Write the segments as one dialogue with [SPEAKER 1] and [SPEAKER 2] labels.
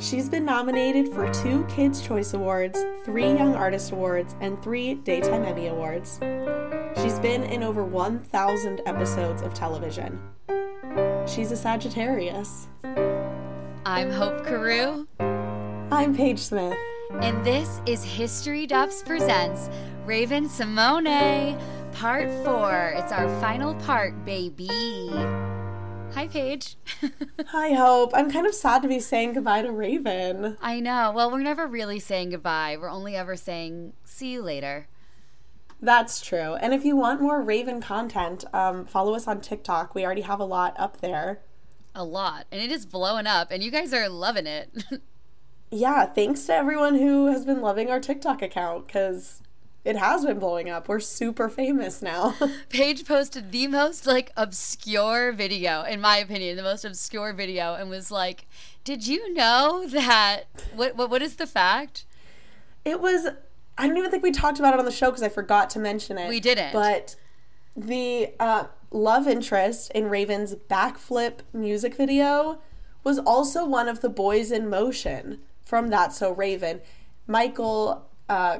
[SPEAKER 1] She's been nominated for two Kids' Choice Awards, three Young Artist Awards, and three Daytime Emmy Awards. She's been in over 1,000 episodes of television. She's a Sagittarius.
[SPEAKER 2] I'm Hope Carew.
[SPEAKER 1] I'm Paige Smith.
[SPEAKER 2] And this is History Duffs Presents Raven-Symoné, Part 4. It's our final part, baby. Hi, Paige.
[SPEAKER 1] Hi, Hope. I'm kind of sad to be saying goodbye to Raven.
[SPEAKER 2] I know. Well, we're never really saying goodbye. We're only ever saying see you later.
[SPEAKER 1] That's true. And if you want more Raven content, um, follow us on TikTok. We already have a lot up there.
[SPEAKER 2] A lot. And it is blowing up, and you guys are loving it.
[SPEAKER 1] yeah, thanks to everyone who has been loving our TikTok account because it has been blowing up. We're super famous now.
[SPEAKER 2] Paige posted the most like obscure video, in my opinion, the most obscure video, and was like, "Did you know that? What what what is the fact?"
[SPEAKER 1] It was. I don't even think we talked about it on the show because I forgot to mention it.
[SPEAKER 2] We didn't.
[SPEAKER 1] But the uh, love interest in Raven's backflip music video was also one of the boys in motion from That's So Raven. Michael uh,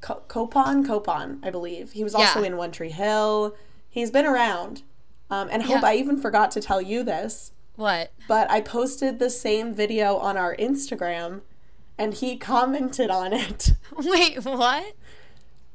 [SPEAKER 1] Copon, Copon, I believe. He was also yeah. in One Tree Hill. He's been around. Um, and Hope, yeah. I even forgot to tell you this.
[SPEAKER 2] What?
[SPEAKER 1] But I posted the same video on our Instagram and he commented on it.
[SPEAKER 2] Wait, what?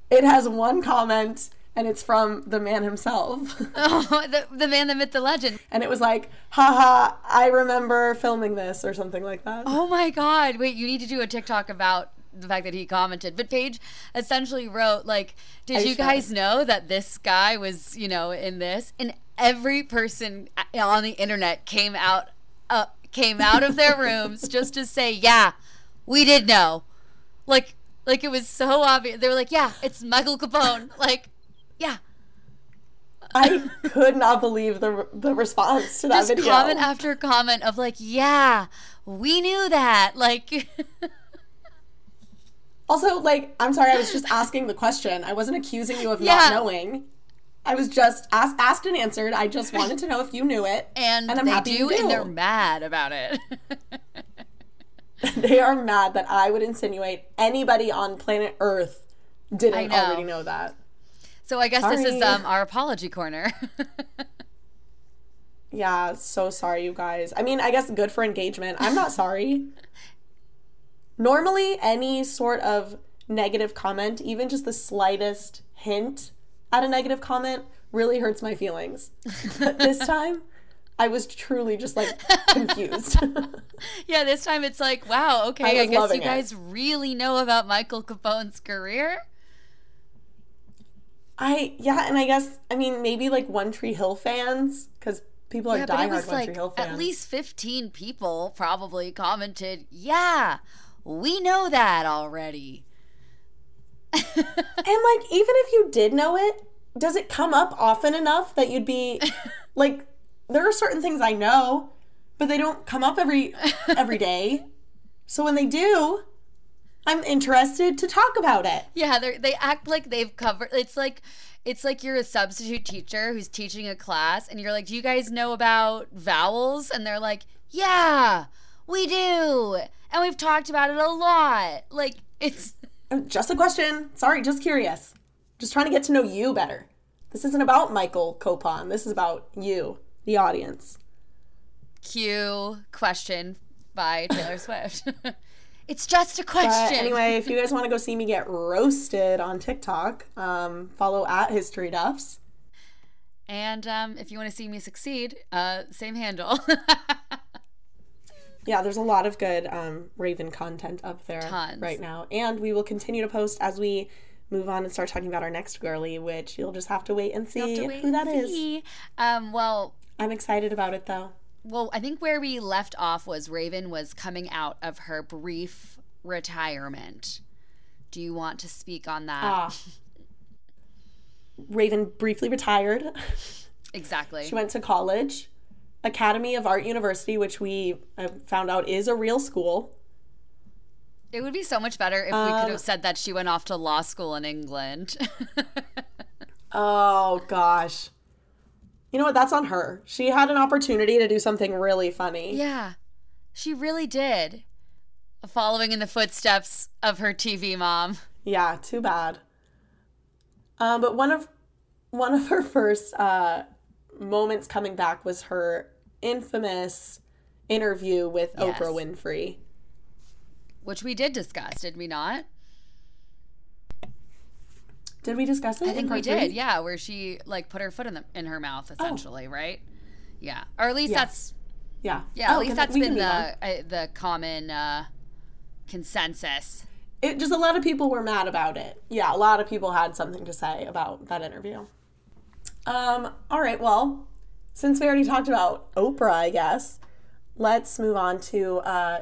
[SPEAKER 1] It has one comment and it's from the man himself.
[SPEAKER 2] oh, the, the man, the myth, the legend.
[SPEAKER 1] And it was like, haha, I remember filming this or something like that.
[SPEAKER 2] Oh my God. Wait, you need to do a TikTok about the fact that he commented. But Paige essentially wrote like, "Did I you guys know that this guy was, you know, in this?" And every person on the internet came out uh, came out of their rooms just to say, "Yeah, we did know." Like like it was so obvious. They were like, "Yeah, it's Michael Copon." Like, yeah.
[SPEAKER 1] I could not believe the the response to that
[SPEAKER 2] Just
[SPEAKER 1] video.
[SPEAKER 2] comment after comment of like, "Yeah, we knew that." Like
[SPEAKER 1] Also, like, I'm sorry, I was just asking the question. I wasn't accusing you of yeah. not knowing. I was just asked, asked and answered. I just wanted to know if you knew it,
[SPEAKER 2] and, and I'm they happy do, do, and they're mad about it.
[SPEAKER 1] they are mad that I would insinuate anybody on planet Earth didn't know. already know that.
[SPEAKER 2] So I guess sorry. this is um, our apology corner.
[SPEAKER 1] yeah, so sorry, you guys. I mean, I guess good for engagement. I'm not sorry. Normally, any sort of negative comment, even just the slightest hint at a negative comment, really hurts my feelings. But this time, I was truly just like confused.
[SPEAKER 2] yeah, this time it's like, wow, okay, I, I guess you guys it. really know about Michael Copon's career.
[SPEAKER 1] I yeah, and I guess I mean maybe like One Tree Hill fans because people are yeah, diehard One
[SPEAKER 2] like,
[SPEAKER 1] Tree Hill fans.
[SPEAKER 2] At least fifteen people probably commented, "Yeah, we know that already.
[SPEAKER 1] and like, even if you did know it, does it come up often enough that you'd be like, there are certain things I know, but they don't come up every every day. So when they do, I'm interested to talk about it.
[SPEAKER 2] Yeah, they they act like they've covered. It's like it's like you're a substitute teacher who's teaching a class, and you're like, "Do you guys know about vowels?" And they're like, "Yeah, we do." and we've talked about it a lot. Like it's
[SPEAKER 1] just a question. Sorry, just curious. Just trying to get to know you better. This isn't about Michael Copon. This is about you, the audience.
[SPEAKER 2] Cue question by Taylor Swift. it's just a question.
[SPEAKER 1] But anyway, if you guys want to go see me get roasted on TikTok, um, follow at History Duffs.
[SPEAKER 2] And um, if you want to see me succeed, uh, same handle.
[SPEAKER 1] yeah, there's a lot of good um, Raven content up there
[SPEAKER 2] Tons.
[SPEAKER 1] right now. And we will continue to post as we move on and start talking about our next girly, which you'll just have to wait and see wait who that is.
[SPEAKER 2] Um, well,
[SPEAKER 1] I'm excited about it though.
[SPEAKER 2] Well, I think where we left off was Raven was coming out of her brief retirement. Do you want to speak on that? Ah.
[SPEAKER 1] Raven briefly retired.
[SPEAKER 2] Exactly.
[SPEAKER 1] she went to college Academy of Art University, which we found out is a real school.
[SPEAKER 2] It would be so much better if we could have um, said that she went off to law school in England.
[SPEAKER 1] oh, gosh. You know what? That's on her. She had an opportunity to do something really funny.
[SPEAKER 2] Yeah, she really did. following in the footsteps of her TV mom.
[SPEAKER 1] Yeah, too bad. Um, but one of one of her first uh, moments coming back was her infamous interview with
[SPEAKER 2] Yes.
[SPEAKER 1] Oprah Winfrey.
[SPEAKER 2] Which we did discuss, did we not?
[SPEAKER 1] Did we discuss it?
[SPEAKER 2] I think we did,
[SPEAKER 1] three?
[SPEAKER 2] yeah, where she like put her foot in the in her mouth essentially, right? Yeah. Or at least that's
[SPEAKER 1] Yeah.
[SPEAKER 2] yeah, at
[SPEAKER 1] Oh,
[SPEAKER 2] least that's been the uh, the common uh consensus.
[SPEAKER 1] it just a lot of people were mad about it. Yeah, a lot of people had something to say about that interview. Um, all right, well, since we already talked about Oprah, I guess, let's move on to uh,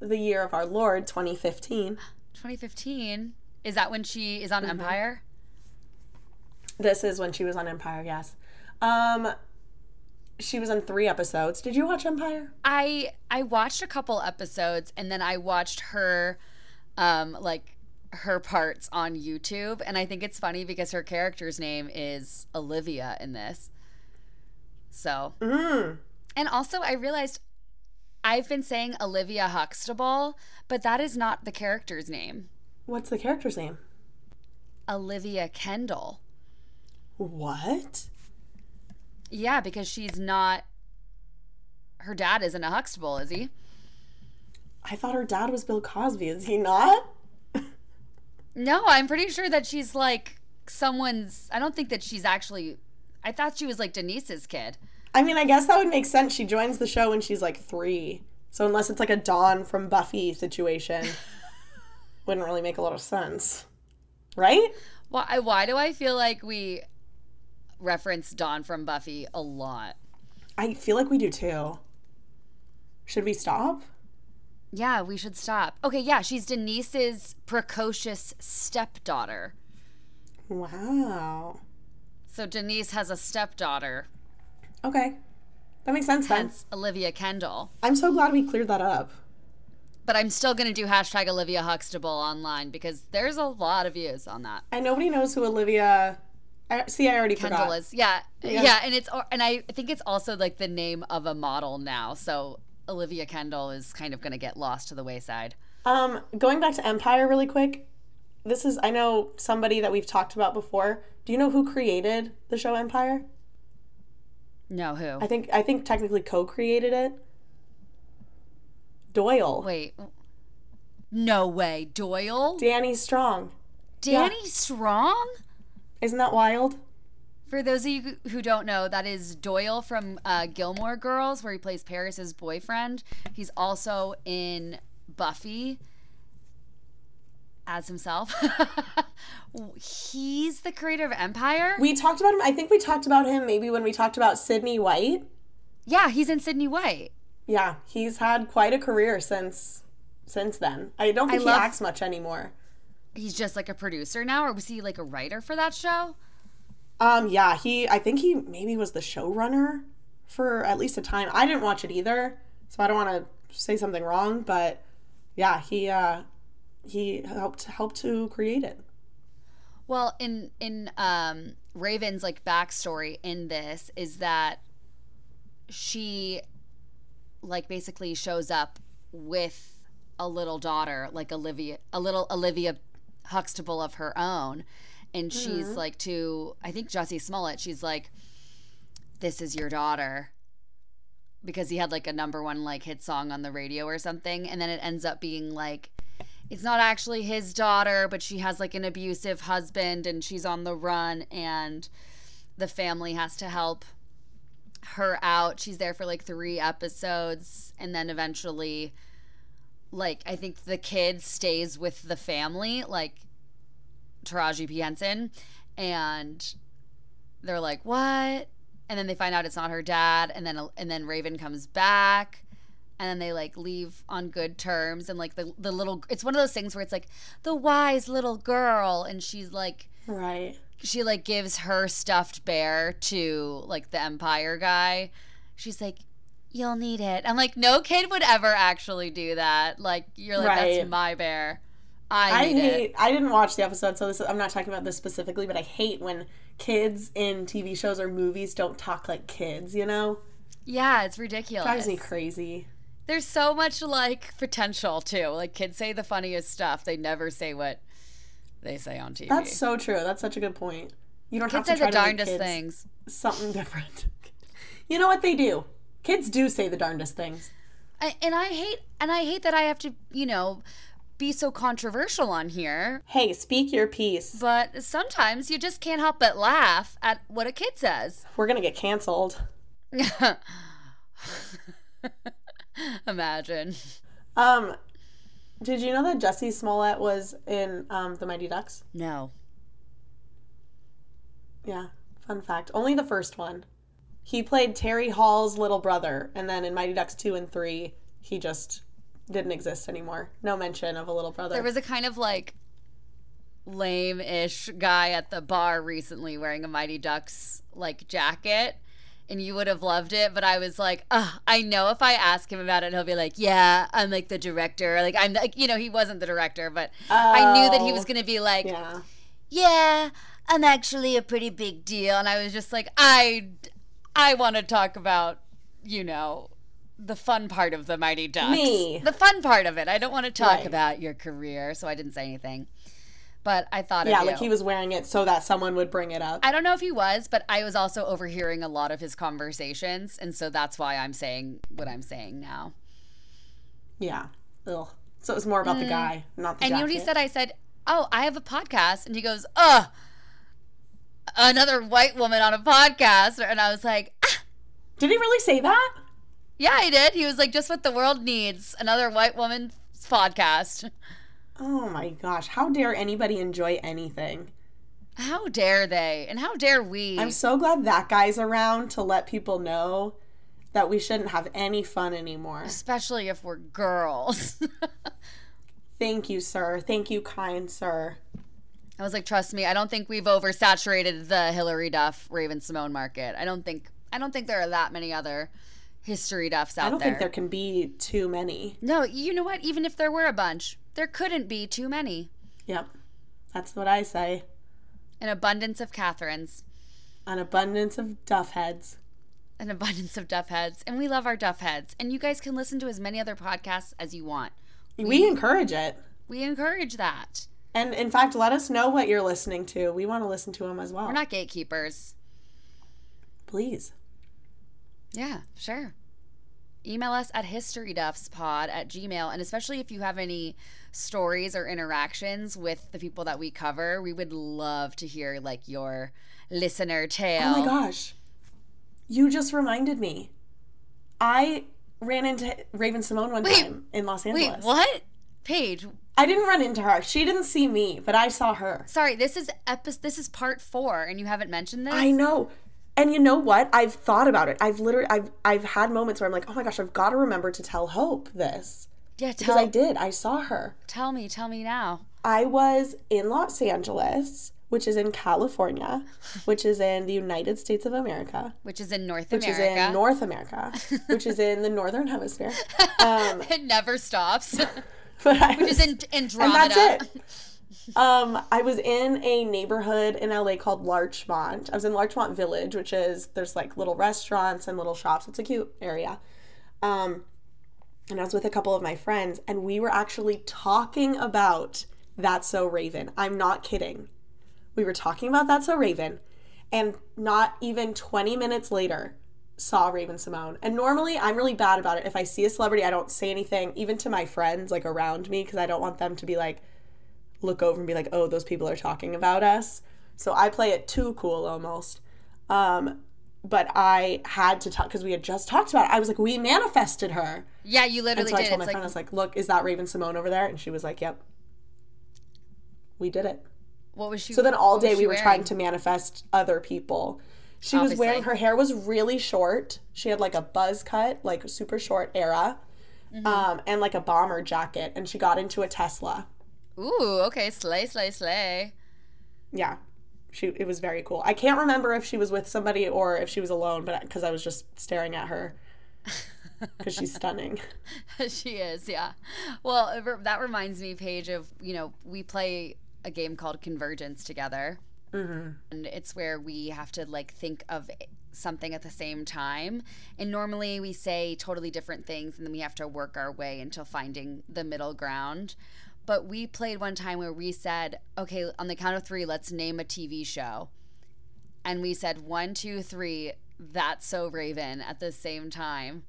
[SPEAKER 1] the year of our Lord, 2015.
[SPEAKER 2] 2015 is that when she is on
[SPEAKER 1] Mm-hmm.
[SPEAKER 2] Empire?
[SPEAKER 1] This is when she was on Empire, yes. Um, she was on three episodes. Did you watch Empire?
[SPEAKER 2] I I watched a couple episodes and then I watched her um like her parts on YouTube and I think it's funny because her character's name is Olivia in this. So,
[SPEAKER 1] Mm.
[SPEAKER 2] and also I realized I've been saying Olivia Huxtable, but that is not the character's name.
[SPEAKER 1] What's the character's name?
[SPEAKER 2] Olivia Kendall.
[SPEAKER 1] What?
[SPEAKER 2] Yeah, because she's not her dad isn't a Huxtable, is he?
[SPEAKER 1] I thought her dad was Bill Cosby. Is he not?
[SPEAKER 2] No, I'm pretty sure that she's like someone's. I don't think that she's actually. I thought she was like Denise's kid.
[SPEAKER 1] I mean, I guess that would make sense. She joins the show when she's like three. So unless it's like a Dawn from Buffy situation, wouldn't really make a lot of sense. Right?
[SPEAKER 2] Why? Why do I feel like we reference Dawn from Buffy a lot?
[SPEAKER 1] I feel like we do too. Should we stop?
[SPEAKER 2] Yeah, we should stop. Okay, yeah, she's Denise's precocious stepdaughter.
[SPEAKER 1] Wow.
[SPEAKER 2] So Denise has a stepdaughter,
[SPEAKER 1] Okay. That makes sense then.
[SPEAKER 2] hence Olivia Kendall.
[SPEAKER 1] I'm so glad we cleared that up.
[SPEAKER 2] But I'm still gonna do hashtag Olivia Huxtable online because there's a lot of views on that.
[SPEAKER 1] And nobody knows who Olivia. I, see, I already
[SPEAKER 2] Kendall
[SPEAKER 1] forgot.
[SPEAKER 2] is. Yeah,
[SPEAKER 1] Yeah.
[SPEAKER 2] yeah, and it's and I think it's also like the name of a model now. So Olivia Kendall is kind of going to get lost to the wayside.
[SPEAKER 1] Um, going back to Empire really quick. This is I know somebody that we've talked about before. Do you know who created the show Empire?
[SPEAKER 2] No, who?
[SPEAKER 1] I think I think technically co-created it. Doyle.
[SPEAKER 2] Wait. No way, Doyle,
[SPEAKER 1] Danny Strong.
[SPEAKER 2] Danny Strong.
[SPEAKER 1] Isn't that wild?
[SPEAKER 2] For those of you who don't know, that is Doyle from uh, Gilmore Girls, where he plays Paris's boyfriend. He's also in Buffy as himself. He's the creator of Empire.
[SPEAKER 1] We talked about him. I think we talked about him maybe when we talked about Sydney White.
[SPEAKER 2] yeah, he's in Sydney White.
[SPEAKER 1] Yeah, he's had quite a career since since then. I don't think
[SPEAKER 2] I
[SPEAKER 1] he
[SPEAKER 2] love-
[SPEAKER 1] acts much anymore.
[SPEAKER 2] He's just like a producer now, or was he like a writer for that show?
[SPEAKER 1] Um, yeah, he. I think he maybe was the showrunner for at least a time. I didn't watch it either, so I don't want to say something wrong. But yeah, he uh, he helped helped to create it.
[SPEAKER 2] Well, in in um, Raven's like backstory in this is that she like basically shows up with a little daughter, like Olivia, a little Olivia Huxtable of her own, and she's like to I think Jussie Smollett. She's like, "This is your daughter." Because he had like a number one like hit song on the radio or something, and then it ends up being like it's not actually his daughter, but she has like an abusive husband and she's on the run and the family has to help her out. She's there for like 3 episodes and then eventually like I think the kid stays with the family like Taraji P Henson and they're like, "What?" And then they find out it's not her dad and then and then Raven comes back and then they like leave on good terms and like the the little it's one of those things where it's like the wise little girl and she's like
[SPEAKER 1] Right.
[SPEAKER 2] she like gives her stuffed bear to like the empire guy she's like you'll need it i'm like no kid would ever actually do that like you're like
[SPEAKER 1] Right.
[SPEAKER 2] that's my bear i,
[SPEAKER 1] I hate.
[SPEAKER 2] it
[SPEAKER 1] I didn't watch the episode, so this, I'm not talking about this specifically. But I hate when kids in TV shows or movies don't talk like kids. You know,
[SPEAKER 2] yeah it's ridiculous
[SPEAKER 1] drives me crazy.
[SPEAKER 2] There's so much like potential too. Like kids say the funniest stuff. They never say what they say on TV.
[SPEAKER 1] That's so true. That's such a good point. You don't
[SPEAKER 2] kids
[SPEAKER 1] have
[SPEAKER 2] say
[SPEAKER 1] to
[SPEAKER 2] the
[SPEAKER 1] try to make
[SPEAKER 2] darndest
[SPEAKER 1] kids
[SPEAKER 2] things.
[SPEAKER 1] something different. You know what they do? Kids do say the darndest things.
[SPEAKER 2] I, and I hate and I hate that I have to, you know, be so controversial on here.
[SPEAKER 1] Hey, speak your piece.
[SPEAKER 2] But sometimes you just can't help but laugh at what a kid says.
[SPEAKER 1] We're gonna get canceled.
[SPEAKER 2] Imagine.
[SPEAKER 1] Um, did you know that Jussie Smollett was in um, the Mighty Ducks?
[SPEAKER 2] No.
[SPEAKER 1] Yeah, fun fact. Only the first one. He played Terry Hall's little brother, and then in Mighty Ducks 2 and 3, he just didn't exist anymore. No mention of a little brother.
[SPEAKER 2] There was a kind of like lame ish guy at the bar recently wearing a Mighty Ducks like jacket. And you would have loved it, but I was like, Ugh, I know if I ask him about it, he'll be like, "Yeah, I'm like the director." Like I'm like, you know, he wasn't the director, but I knew that he was
[SPEAKER 1] Oh.
[SPEAKER 2] gonna be like,
[SPEAKER 1] yeah.
[SPEAKER 2] yeah, I'm actually a pretty big deal. And I was just like, I, I want to talk about, you know, the fun part of the Mighty Ducks.
[SPEAKER 1] Me.
[SPEAKER 2] The fun part of it. I don't want to talk
[SPEAKER 1] Right.
[SPEAKER 2] about your career, so I didn't say anything. But I thought
[SPEAKER 1] Yeah, like he was wearing it so that someone would bring it up.
[SPEAKER 2] I don't know if he was, but I was also overhearing a lot of his conversations, and so that's why I'm saying what I'm saying now.
[SPEAKER 1] Yeah. Ugh. So it was more about the guy, not the
[SPEAKER 2] Mm. And you know what he said? I said, "Oh, I have a podcast," and he goes, "Ugh, another white woman on a podcast," and I was like, ah,
[SPEAKER 1] Did he really say that?
[SPEAKER 2] "Yeah, he did." He was like, "Just what the world needs: another white woman's podcast."
[SPEAKER 1] Oh my gosh. How dare anybody enjoy anything?
[SPEAKER 2] How dare they? And how dare we?
[SPEAKER 1] I'm so glad that guy's around to let people know that we shouldn't have any fun anymore.
[SPEAKER 2] Especially if we're girls.
[SPEAKER 1] Thank you, sir. Thank you, kind sir.
[SPEAKER 2] I was like, trust me, I don't think we've oversaturated the Hilary Duff, Raven-Symoné market. I don't think I don't think there are that many other history Duffs out there.
[SPEAKER 1] I don't
[SPEAKER 2] there.
[SPEAKER 1] think there can be too many.
[SPEAKER 2] No, you know what? Even if there were a bunch, there couldn't be too many.
[SPEAKER 1] Yep. That's what I say.
[SPEAKER 2] An abundance of Katherines,
[SPEAKER 1] An abundance of duff heads.
[SPEAKER 2] an abundance of Duff heads, and we love our Duff heads. And you guys can listen to as many other podcasts as you want.
[SPEAKER 1] We encourage it.
[SPEAKER 2] We encourage that.
[SPEAKER 1] And in fact, let us know what you're listening to. We want to listen to them as well.
[SPEAKER 2] We're not gatekeepers.
[SPEAKER 1] Please.
[SPEAKER 2] Yeah, sure. Email us at historyduffspod at gmail. And especially if you have any stories or interactions with the people that we cover, we would love to hear like your listener tale.
[SPEAKER 1] Oh my gosh. You just reminded me. I ran into Raven-Symoné one
[SPEAKER 2] Wait,
[SPEAKER 1] time in Los Angeles.
[SPEAKER 2] Wait, what? Paige,
[SPEAKER 1] I didn't run into her. She didn't see me, but I saw her.
[SPEAKER 2] sorry, this is epi- this is part 4 and you haven't mentioned this?
[SPEAKER 1] I know. And you know what? I've thought about it. I've literally I've I've had moments where I'm like, "Oh my gosh, I've got to remember to tell Hope this."
[SPEAKER 2] Yeah,
[SPEAKER 1] Because I did. I saw her.
[SPEAKER 2] tell me, tell me now.
[SPEAKER 1] I was in Los Angeles, which is in California, which is in the United States of America,
[SPEAKER 2] Which is in North
[SPEAKER 1] which
[SPEAKER 2] America.
[SPEAKER 1] Which is in North America, which is in the northern hemisphere. Um,
[SPEAKER 2] it never stops.
[SPEAKER 1] but I
[SPEAKER 2] Which is in
[SPEAKER 1] and
[SPEAKER 2] Andromeda.
[SPEAKER 1] that's it. Um, I was in a neighborhood in LA called Larchmont. I was in Larchmont Village, which is there's like little restaurants and little shops. It's a cute area. Um, and I was with a couple of my friends, and we were actually talking about That's So Raven. I'm not kidding. We were talking about That's So Raven, and not even 20 minutes later, saw Raven-Symoné. And normally I'm really bad about it. If I see a celebrity, I don't say anything, even to my friends like around me, because I don't want them to be like, look over and be like, oh, those people are talking about us. So I play it too cool almost. Um, but I had to talk because we had just talked about it. I was like, we manifested her.
[SPEAKER 2] Yeah, you literally And
[SPEAKER 1] so I told my
[SPEAKER 2] It's
[SPEAKER 1] friend, I was like, look, is that Raven-Symoné over there? And she was like, yep. We did it.
[SPEAKER 2] what was she
[SPEAKER 1] So then all day we were
[SPEAKER 2] wearing?
[SPEAKER 1] trying to manifest other people. She was wearing her hair was really short. She had like a buzz cut, like super short era,
[SPEAKER 2] Mm-hmm.
[SPEAKER 1] um, and like a bomber jacket. And she got into a Tesla.
[SPEAKER 2] Ooh, okay, slay, slay, slay.
[SPEAKER 1] Yeah, she it was very cool. I can't remember if she was with somebody or if she was alone, but because I was just staring at her because she's stunning.
[SPEAKER 2] she is, yeah. Well, that reminds me, Paige, of you know we play a game called Convergence together, mm-hmm. and it's where we have to like think of something at the same time. And normally we say totally different things and then we have to work our way until finding the middle ground. But we played one time where we said, okay, on the count of three, let's name a TV show. And we said one, two, three, that's so Raven at the same time.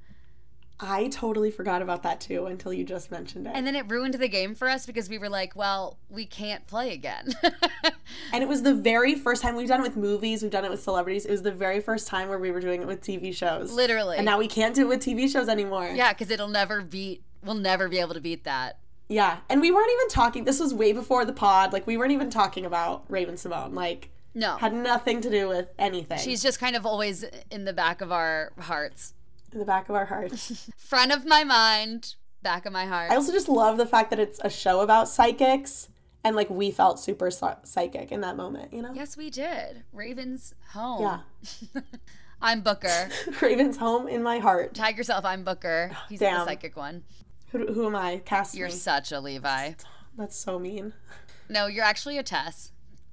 [SPEAKER 1] I totally forgot about that too until you just mentioned it.
[SPEAKER 2] And then it ruined the game for us because we were like, well, we can't play again.
[SPEAKER 1] and it was the very first time we've done it with movies, we've done it with celebrities. It was the very first time where we were doing it with TV shows.
[SPEAKER 2] Literally.
[SPEAKER 1] And now we can't do it with TV shows anymore.
[SPEAKER 2] Yeah, because it'll never beat, we'll never be able to beat that.
[SPEAKER 1] Yeah. And we weren't even talking, this was way before the pod. Like, we weren't even talking about Raven-Symoné. Like,
[SPEAKER 2] no.
[SPEAKER 1] Had nothing to do with anything.
[SPEAKER 2] She's just kind of always in the back of our hearts
[SPEAKER 1] in the back of our hearts.
[SPEAKER 2] Front of my mind, back of my heart.
[SPEAKER 1] I also just love the fact that it's a show about psychics and like we felt super psychic in that moment, you know?
[SPEAKER 2] Yes, we did. Raven's home.
[SPEAKER 1] Yeah.
[SPEAKER 2] I'm Booker.
[SPEAKER 1] Raven's home in my heart.
[SPEAKER 2] Tag yourself. I'm Booker. Oh, He's Damn. the psychic one.
[SPEAKER 1] Who, who am I? Cast
[SPEAKER 2] You're
[SPEAKER 1] me.
[SPEAKER 2] such a Levi.
[SPEAKER 1] That's so mean.
[SPEAKER 2] No, you're actually a Tess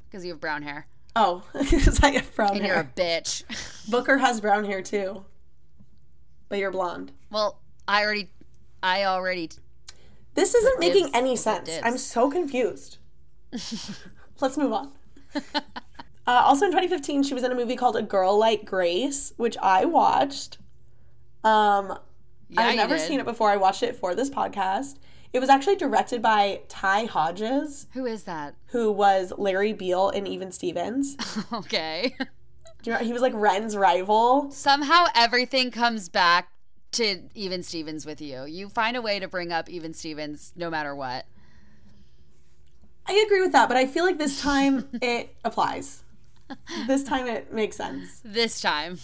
[SPEAKER 2] because you have brown hair.
[SPEAKER 1] Oh, because I have brown
[SPEAKER 2] and
[SPEAKER 1] hair.
[SPEAKER 2] And you're a bitch.
[SPEAKER 1] Booker has brown hair too. But you're blonde.
[SPEAKER 2] Well, I already, I already.
[SPEAKER 1] This isn't making any sense. I'm so confused. Let's move on. uh, also in 2015, she was in a movie called A Girl Like Grace, which I watched. Um, yeah, I've never seen it before. I watched it for this podcast. It was actually directed by Ty Hodges.
[SPEAKER 2] Who is that?
[SPEAKER 1] Who was Larry Beale in Even Stevens.
[SPEAKER 2] okay.
[SPEAKER 1] You know, he was like Ren's rival.
[SPEAKER 2] Somehow everything comes back to Even Stevens with you. You find a way to bring up Even Stevens no matter what.
[SPEAKER 1] I agree with that, but I feel like this time it applies. This time it makes sense.
[SPEAKER 2] This time.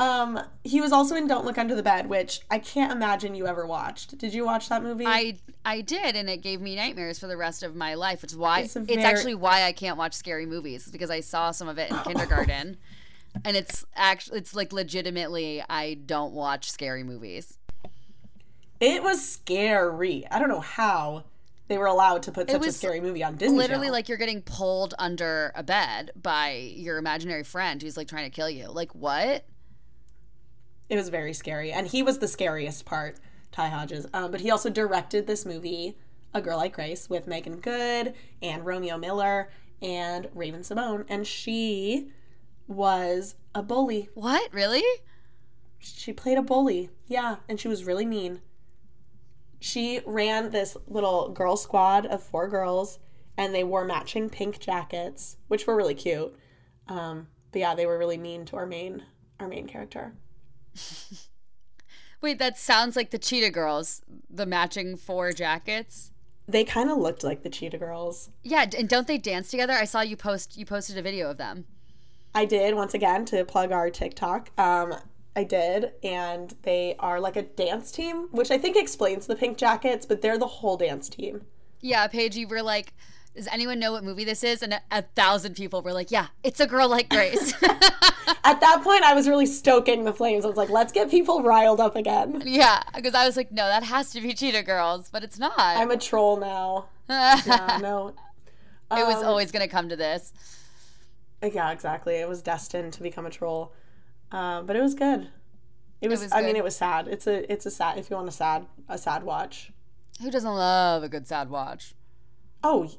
[SPEAKER 1] Um, he was also in Don't Look Under the Bed, which I can't imagine you ever watched. Did you watch that movie?
[SPEAKER 2] I I did, and it gave me nightmares for the rest of my life. Which is why it's, very... it's actually why I can't watch scary movies because I saw some of it in kindergarten, and it's actually it's like legitimately I don't watch scary movies.
[SPEAKER 1] It was scary. I don't know how they were allowed to put such a scary movie on Disney.
[SPEAKER 2] Literally,
[SPEAKER 1] Channel.
[SPEAKER 2] like you're getting pulled under a bed by your imaginary friend who's like trying to kill you. Like what?
[SPEAKER 1] It was very scary, and he was the scariest part, Ty Hodges. Um, but he also directed this movie, A Girl Like Grace, with Meagan Good and Romeo Miller and Raven-Symoné, and she was a bully.
[SPEAKER 2] What? Really?
[SPEAKER 1] She played a bully. Yeah, and she was really mean. She ran this little girl squad of four girls, and they wore matching pink jackets, which were really cute. Um, but yeah, they were really mean to our main our main character.
[SPEAKER 2] Wait, that sounds like the Cheetah Girls, the matching four jackets.
[SPEAKER 1] They kind of looked like the Cheetah Girls.
[SPEAKER 2] Yeah, and don't they dance together? I saw you post you posted a video of them.
[SPEAKER 1] I did once again to plug our TikTok. Um, I did, and they are like a dance team, which I think explains the pink jackets, but they're the whole dance team.
[SPEAKER 2] Yeah, Paige, you were like, does anyone know what movie this is? And a, a thousand people were like, yeah, it's a girl like Grace.
[SPEAKER 1] At that point, I was really stoking the flames. I was like, let's get people riled up again.
[SPEAKER 2] Yeah, because I was like, no, that has to be Cheetah Girls, but it's not.
[SPEAKER 1] I'm a troll now. yeah, no.
[SPEAKER 2] It was um, always going to come to this.
[SPEAKER 1] Yeah, exactly. It was destined to become a troll. Uh, but it was good. It was, it was I mean, it was sad. It's a, it's a sad, if you want a sad, a sad watch.
[SPEAKER 2] Who doesn't love a good sad watch?
[SPEAKER 1] Oh,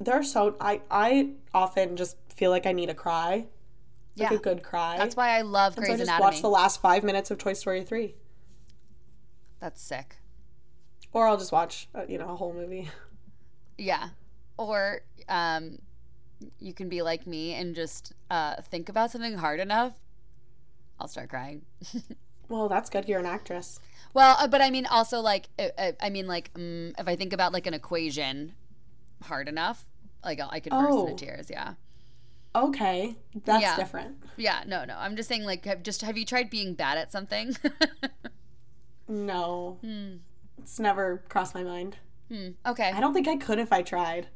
[SPEAKER 1] they're so, I, I often just feel like I need a cry like yeah. a good cry.
[SPEAKER 2] That's why I love Grey's so I just
[SPEAKER 1] Anatomy. watch the last five minutes of Toy Story three.
[SPEAKER 2] That's sick.
[SPEAKER 1] Or I'll just watch, uh, you know, a whole movie.
[SPEAKER 2] Yeah, or um, you can be like me and just uh, think about something hard enough. I'll start crying.
[SPEAKER 1] well, that's good. You're an actress.
[SPEAKER 2] Well, uh, but I mean, also like, uh, uh, I mean, like, um, if I think about like an equation hard enough, like I could burst oh. into tears. Yeah.
[SPEAKER 1] Okay, that's yeah. different.
[SPEAKER 2] Yeah, no, no. I'm just saying, like, have, just have you tried being bad at something?
[SPEAKER 1] no, hmm. it's never crossed my mind.
[SPEAKER 2] Hmm. Okay,
[SPEAKER 1] I don't think I could if I tried.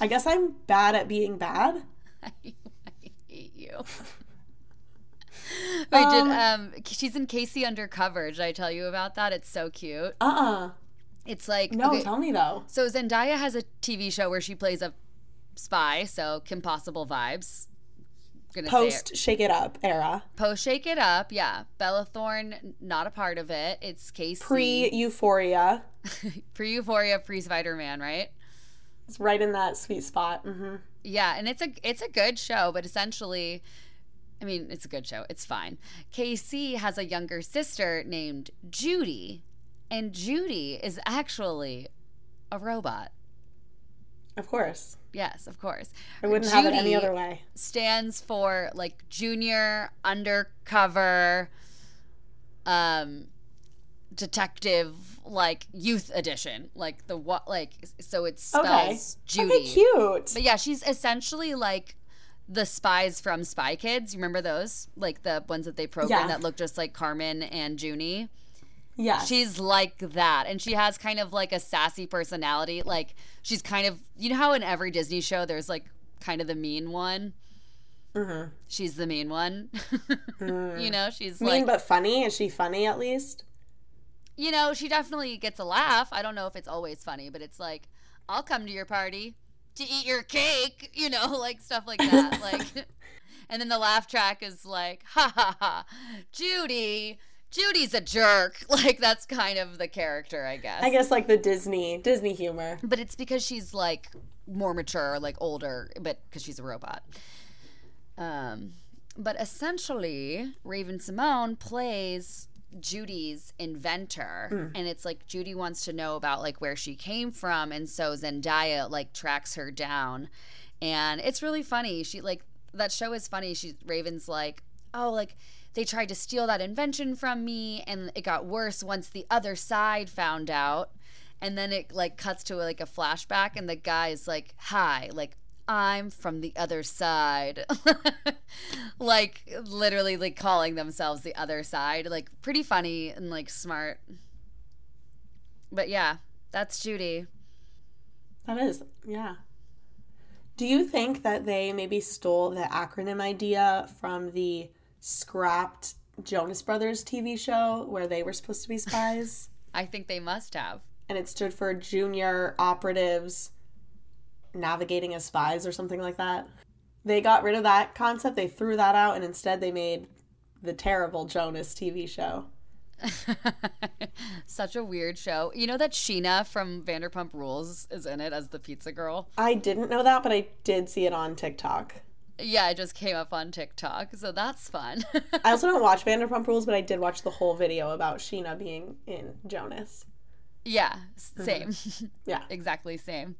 [SPEAKER 1] I guess I'm bad at being bad.
[SPEAKER 2] I, hate you. Wait, um, did um she's in KC Undercover? Did I tell you about that? It's so cute.
[SPEAKER 1] Uh uh-uh. uh
[SPEAKER 2] It's like
[SPEAKER 1] no. Okay, tell me though.
[SPEAKER 2] So Zendaya has a TV show where she plays a spy, so Kim Possible vibes. gonna
[SPEAKER 1] Post
[SPEAKER 2] it.
[SPEAKER 1] Shake It Up era.
[SPEAKER 2] Post Shake It Up, yeah. Bella Thorne, not a part of it. It's KC.
[SPEAKER 1] Pre Euphoria.
[SPEAKER 2] pre Euphoria, pre Spider Man, right?
[SPEAKER 1] It's right in that sweet spot. hmm
[SPEAKER 2] Yeah, and it's a it's a good show, but essentially, I mean, it's a good show. It's fine. KC has a younger sister named Judy, and Judy is actually a robot.
[SPEAKER 1] Of course.
[SPEAKER 2] Yes, of course.
[SPEAKER 1] I wouldn't have it any other way.
[SPEAKER 2] Stands for like junior undercover um detective like youth edition. Like the what like so it spells
[SPEAKER 1] Okay.
[SPEAKER 2] Judy.
[SPEAKER 1] Okay, cute.
[SPEAKER 2] But yeah, she's essentially like the spies from Spy Kids. You remember those? Like the ones that they programmed
[SPEAKER 1] Yeah.
[SPEAKER 2] that look just like Carmen and Juni.
[SPEAKER 1] Yeah.
[SPEAKER 2] She's like that. And she has kind of like a sassy personality. Like she's kind of, you know how in every Disney show there's like kind of the mean one?
[SPEAKER 1] Mhm.
[SPEAKER 2] She's the mean one. You know, she's
[SPEAKER 1] mean
[SPEAKER 2] like,
[SPEAKER 1] but funny. Is she funny at least?
[SPEAKER 2] you know, she definitely gets a laugh. I don't know if it's always funny, but it's like, I'll come to your party to eat your cake, you know, like stuff like that. like, and then the laugh track is like, ha ha ha, Judy, Judy's a jerk. Like, that's kind of the character, I guess.
[SPEAKER 1] I guess like the Disney Disney humor.
[SPEAKER 2] But it's because she's like more mature, like older, but because she's a robot. Um, but essentially, Raven-Symoné plays Judy's inventor, and it's like Judy wants to know about like where she came from, and so Zendaya like tracks her down, and it's really funny. She like that show is funny. She Raven's like, oh, like they tried to steal that invention from me, and it got worse once the other side found out. And then it like cuts to like a flashback and the guy is like hi like i'm from the other side. Like literally like calling themselves the other side. Like pretty funny and like smart. But yeah that's judy.
[SPEAKER 1] That is, yeah. Do you think that they maybe stole the acronym idea from the scrapped Jonas Brothers TV show where they were supposed to be spies?
[SPEAKER 2] i think they must have
[SPEAKER 1] and it stood for Junior Operatives Navigating as Spies or something like that. They got rid of that concept, they threw that out, and instead they made the terrible Jonas TV show.
[SPEAKER 2] such a weird show you know that scheana from vanderpump rules is in it as the pizza girl
[SPEAKER 1] I didn't know that, but I did see it on TikTok.
[SPEAKER 2] Yeah it just came up on tiktok so that's fun
[SPEAKER 1] I also don't watch Vanderpump Rules, but I did watch the whole video about Scheana being in Jonas.
[SPEAKER 2] Yeah, s- same.
[SPEAKER 1] Yeah.
[SPEAKER 2] exactly same.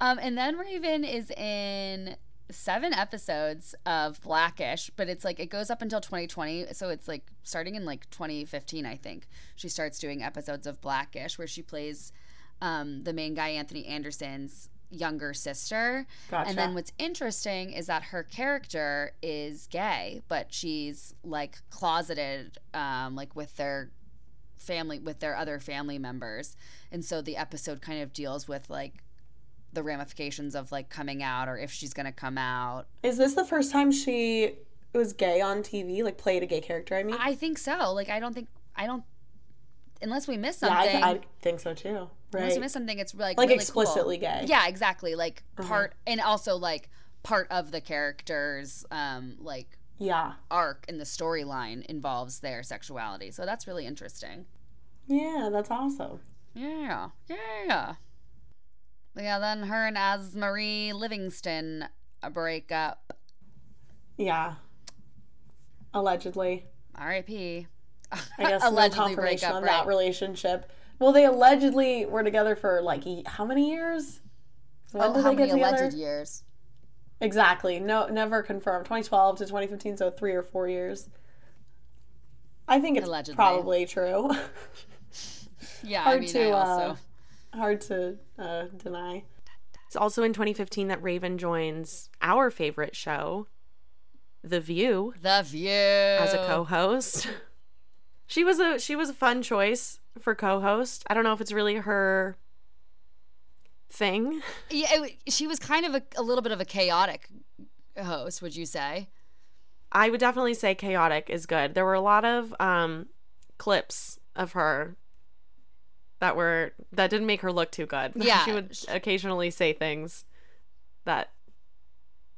[SPEAKER 2] Um, and then Raven is in seven episodes of Blackish, but it's like it goes up until 2020. So it's like starting in like 2015, I think. She starts doing episodes of Blackish where she plays um, the main guy, Anthony Anderson's younger sister.
[SPEAKER 1] Gotcha.
[SPEAKER 2] And then what's interesting is that her character is gay, but she's like closeted, um, like with their family, with their other family members. And so the episode kind of deals with like the ramifications of like coming out or if she's going to come out.
[SPEAKER 1] Is this the first time she was gay on TV? Like played a gay character, I mean?
[SPEAKER 2] I think so. Like, I don't think, I don't, unless we miss
[SPEAKER 1] yeah,
[SPEAKER 2] something.
[SPEAKER 1] I, I think so too. Right.
[SPEAKER 2] Unless we miss something, it's like
[SPEAKER 1] like
[SPEAKER 2] really
[SPEAKER 1] explicitly
[SPEAKER 2] cool.
[SPEAKER 1] gay.
[SPEAKER 2] Yeah, exactly. Like part, and also like part of the character's um like
[SPEAKER 1] Yeah.
[SPEAKER 2] arc in the storyline involves their sexuality. So that's really interesting.
[SPEAKER 1] Yeah, that's awesome.
[SPEAKER 2] Yeah, yeah. Yeah, Yeah. then her and AzMarie Livingston break up.
[SPEAKER 1] Yeah. Allegedly.
[SPEAKER 2] R.I.P.
[SPEAKER 1] I guess
[SPEAKER 2] Allegedly
[SPEAKER 1] no confirmation on
[SPEAKER 2] right.
[SPEAKER 1] that relationship. Well, they allegedly were together for like how many years? When
[SPEAKER 2] Oh,
[SPEAKER 1] did
[SPEAKER 2] how
[SPEAKER 1] they
[SPEAKER 2] many
[SPEAKER 1] get together?
[SPEAKER 2] alleged years?
[SPEAKER 1] Exactly. No, never confirmed. 2012 to 2015, so three or four years. I think it's
[SPEAKER 2] Allegedly.
[SPEAKER 1] probably true.
[SPEAKER 2] Yeah, I
[SPEAKER 1] Hard
[SPEAKER 2] mean,
[SPEAKER 1] to,
[SPEAKER 2] I
[SPEAKER 1] uh. Hard to uh, deny. It's also in 2015 that Raven joins our favorite show, The View,
[SPEAKER 2] The View.
[SPEAKER 1] as a co-host. She was a she was a fun choice for co-host. I don't know if it's really her thing.
[SPEAKER 2] Yeah, it, she was kind of a, a little bit of a chaotic host, would you say?
[SPEAKER 1] I would definitely say chaotic is good. There were a lot of um clips of her that were that didn't make her look too good.
[SPEAKER 2] Yeah.
[SPEAKER 1] she would occasionally say things that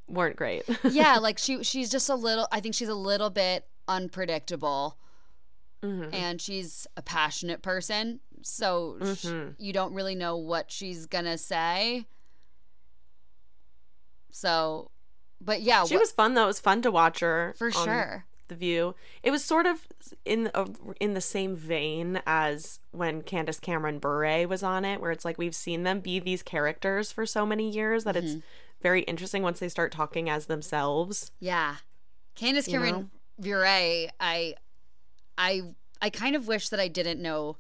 [SPEAKER 3] weren't great.
[SPEAKER 2] yeah, like she she's just a little. I think she's a little bit unpredictable,
[SPEAKER 3] Mm-hmm.
[SPEAKER 2] and she's a passionate person, so
[SPEAKER 3] Mm-hmm.
[SPEAKER 2] you don't really know what she's gonna say. So, but yeah,
[SPEAKER 3] She
[SPEAKER 2] wha-
[SPEAKER 3] was fun though. It was fun to watch her
[SPEAKER 2] for sure.
[SPEAKER 3] The View. It was sort of in a, in the same vein as when Candace Cameron Bure was on it, where it's like we've seen them be these characters for so many years that
[SPEAKER 2] Mm-hmm.
[SPEAKER 3] it's very interesting once they start talking as themselves.
[SPEAKER 2] Yeah. Candace
[SPEAKER 3] You
[SPEAKER 2] Cameron Bure, I I I kind of wish that I didn't know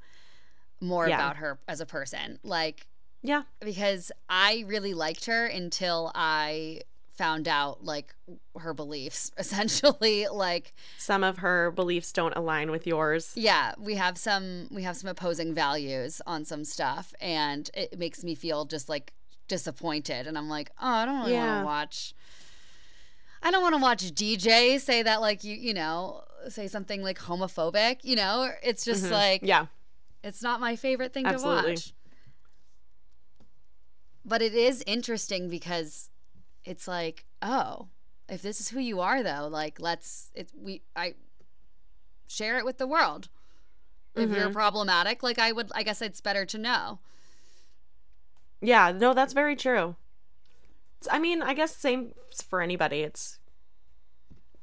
[SPEAKER 2] more
[SPEAKER 3] Yeah.
[SPEAKER 2] about her as a person. Like
[SPEAKER 3] Yeah,
[SPEAKER 2] because I really liked her until I found out like her beliefs essentially like
[SPEAKER 3] some of her beliefs don't align with yours.
[SPEAKER 2] yeah we have some we have some opposing values on some stuff and it makes me feel just like disappointed and i'm like oh i don't really want to watch i don't want to watch dj say that like you you know say something like homophobic you know it's just like
[SPEAKER 3] Yeah,
[SPEAKER 2] it's not my favorite thing
[SPEAKER 3] Absolutely.
[SPEAKER 2] to watch. But it is interesting because it's like, oh, if this is who you are though, like let's it we I share it with the world. If you're
[SPEAKER 3] Mm-hmm.
[SPEAKER 2] problematic, like I would I guess it's better to know.
[SPEAKER 3] yeah. No, that's very true. I mean, I guess same for anybody. It's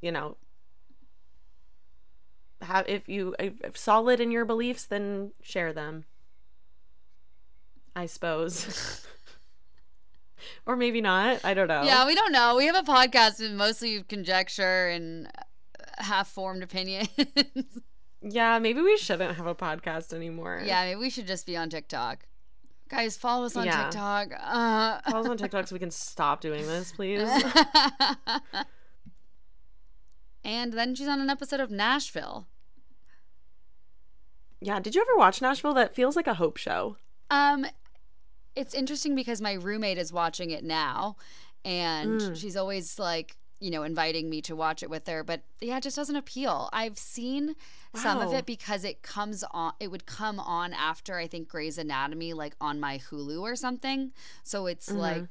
[SPEAKER 3] you know, have if you if, solid in your beliefs, then share them. I suppose. or maybe not. I don't know.
[SPEAKER 2] Yeah, we don't know. We have a podcast with mostly conjecture and half formed opinions.
[SPEAKER 3] Yeah, maybe we shouldn't have a podcast anymore.
[SPEAKER 2] yeah, maybe we should just be on TikTok. Guys, follow us on
[SPEAKER 3] Yeah.
[SPEAKER 2] TikTok. Uh,
[SPEAKER 3] Follow us on TikTok so we can stop doing this, please.
[SPEAKER 2] And then she's on an episode of Nashville.
[SPEAKER 3] yeah, did you ever watch Nashville? That feels like a hope show.
[SPEAKER 2] Um, it's interesting because my roommate is watching it now, and
[SPEAKER 3] Mm.
[SPEAKER 2] she's always like, you know, inviting me to watch it with her. But yeah, it just doesn't appeal. I've seen some of it because it comes on. It would come on after I think Grey's Anatomy, like on my Hulu or something. So it's
[SPEAKER 3] Mm-hmm.
[SPEAKER 2] like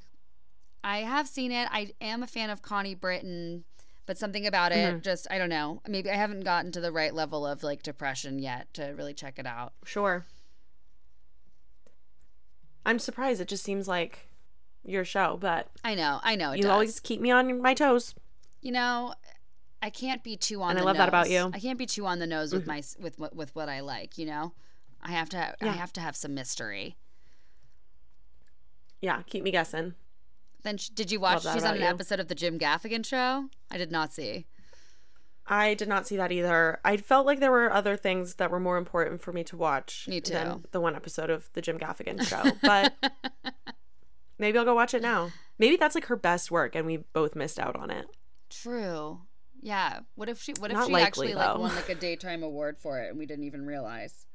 [SPEAKER 2] I have seen it. I am a fan of Connie Britton. But something about it,
[SPEAKER 3] Mm-hmm.
[SPEAKER 2] just I don't know. Maybe I haven't gotten to the right level of like depression yet to really check it out.
[SPEAKER 3] Sure. I'm surprised. It just seems like your show, but
[SPEAKER 2] I know, I know. It
[SPEAKER 3] you
[SPEAKER 2] does.
[SPEAKER 3] always keep me on my toes.
[SPEAKER 2] you know i can't be too on
[SPEAKER 3] And I love that about you. Mm-hmm.
[SPEAKER 2] i can't be too on the nose with my with what with what i like you know i have to ha- i have to have some mystery
[SPEAKER 3] Yeah, keep me guessing.
[SPEAKER 2] Then sh- did you watch she's on an
[SPEAKER 3] you.
[SPEAKER 2] episode of the jim gaffigan show i did not see
[SPEAKER 3] I did not see that either. I felt like there were other things that were more important for me to watch
[SPEAKER 2] Me too.
[SPEAKER 3] than the one episode of the Jim Gaffigan show. But maybe I'll go watch it now. Maybe that's like her best work and we both missed out on it.
[SPEAKER 2] true yeah what if she what if
[SPEAKER 3] Not
[SPEAKER 2] she
[SPEAKER 3] likely,
[SPEAKER 2] actually like won like a daytime award for it and we didn't even realize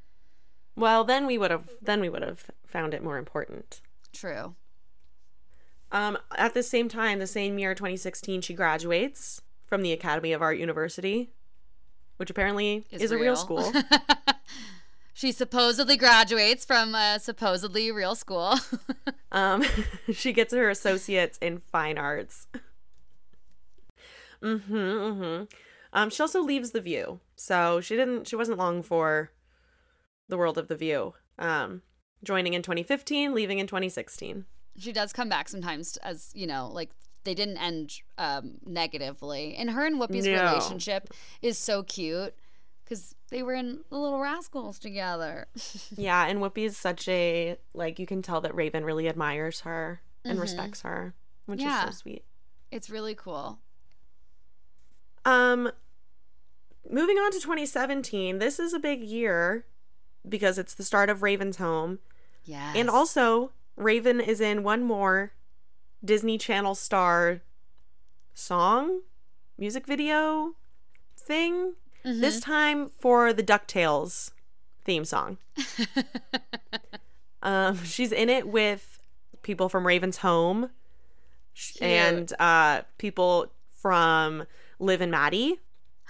[SPEAKER 3] Well, then we would have then we would have found it more important.
[SPEAKER 2] true
[SPEAKER 3] Um, at the same time, the same year, 2016, she graduates from the Academy of Art University, which apparently is, a real school.
[SPEAKER 2] she supposedly graduates from a supposedly real school
[SPEAKER 3] Um, she gets her associates in fine arts. mm-hmm, mm-hmm. Um, she also leaves the View, so she didn't. She wasn't long for the world of the View. Um, joining in 2015, leaving in 2016.
[SPEAKER 2] She does come back sometimes as you know like they didn't end um, negatively and her and whoopi's
[SPEAKER 3] No.
[SPEAKER 2] relationship is so cute because they were in the little rascals together
[SPEAKER 3] Yeah, and Whoopi is such a like you can tell that Raven really admires her and respects her, which
[SPEAKER 2] Yeah.
[SPEAKER 3] is so sweet.
[SPEAKER 2] it's really cool
[SPEAKER 3] Um moving on to 2017, this is a big year because it's the start of Raven's home.
[SPEAKER 2] yeah
[SPEAKER 3] And also, Raven is in one more Disney Channel star song, music video thing. This time for the DuckTales theme song. um, she's in it with people from Raven's Home sh- and uh, people from Liv and Maddie,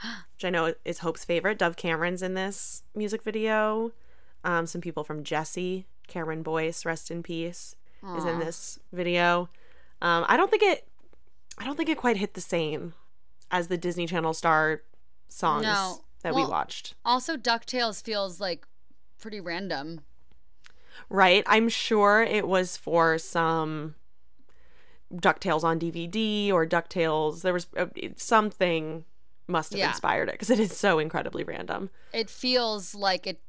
[SPEAKER 3] which I know is Hope's favorite. Dove Cameron's in this music video. Um, some people from Jessie, Cameron Boyce, rest in peace, is in this video. Um, I don't think it. I don't think it quite hit the same as the Disney Channel star songs
[SPEAKER 2] No.
[SPEAKER 3] that we watched.
[SPEAKER 2] Also, DuckTales feels like pretty random.
[SPEAKER 3] Right? I'm sure it was for some DuckTales on DVD or DuckTales. There was uh, something must have
[SPEAKER 2] Yeah.
[SPEAKER 3] inspired it because it is so incredibly random.
[SPEAKER 2] It feels like it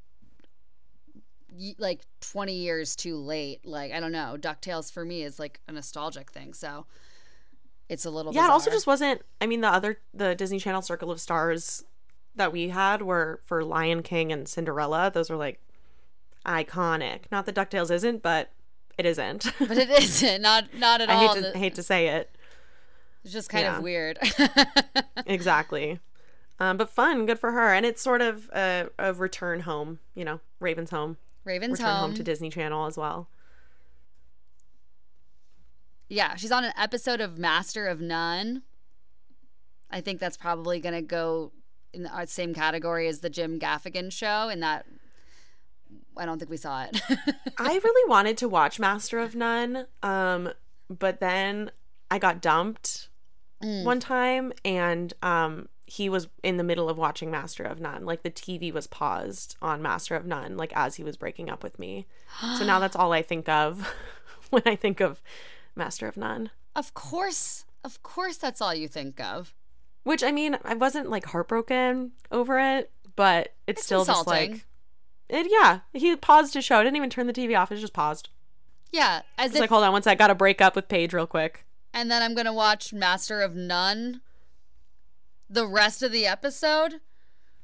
[SPEAKER 2] like 20 years too late. Like, I don't know. DuckTales for me is like a nostalgic thing. So it's a little
[SPEAKER 3] Yeah, it also just wasn't. I mean, the other the Disney Channel Circle of Stars that we had were for Lion King and Cinderella. Those were like iconic. Not that Ducktales isn't, but it isn't.
[SPEAKER 2] But it isn't. Not, not at
[SPEAKER 3] I
[SPEAKER 2] all.
[SPEAKER 3] hate to
[SPEAKER 2] The-
[SPEAKER 3] hate to say it.
[SPEAKER 2] it's just kind
[SPEAKER 3] yeah.
[SPEAKER 2] of weird.
[SPEAKER 3] Exactly. Um, but fun, good for her, and it's sort of a, a return home. You know, Raven's home,
[SPEAKER 2] Raven's
[SPEAKER 3] return home.
[SPEAKER 2] home.
[SPEAKER 3] to Disney Channel as well.
[SPEAKER 2] Yeah, she's on an episode of Master of None. I think that's probably going to go in the uh, same category as the Jim Gaffigan show. In that, I don't think we saw it.
[SPEAKER 3] I really wanted to watch Master of None, um, but then I got dumped
[SPEAKER 2] Mm.
[SPEAKER 3] one time, and um, he was in the middle of watching Master of None. Like the TV was paused on Master of None, like as he was breaking up with me. so now that's all I think of when I think of Master of None.
[SPEAKER 2] of course, of course, that's all you think of.
[SPEAKER 3] Which I mean, I wasn't like heartbroken over it, but it's,
[SPEAKER 2] It's
[SPEAKER 3] still just like it. Yeah, he paused his show. Didn't even turn the TV off. It just paused.
[SPEAKER 2] Yeah, as
[SPEAKER 3] It's
[SPEAKER 2] if,
[SPEAKER 3] like, hold on, once I got to break up with Paige real quick.
[SPEAKER 2] and then I'm gonna watch Master of None. The rest of the episode.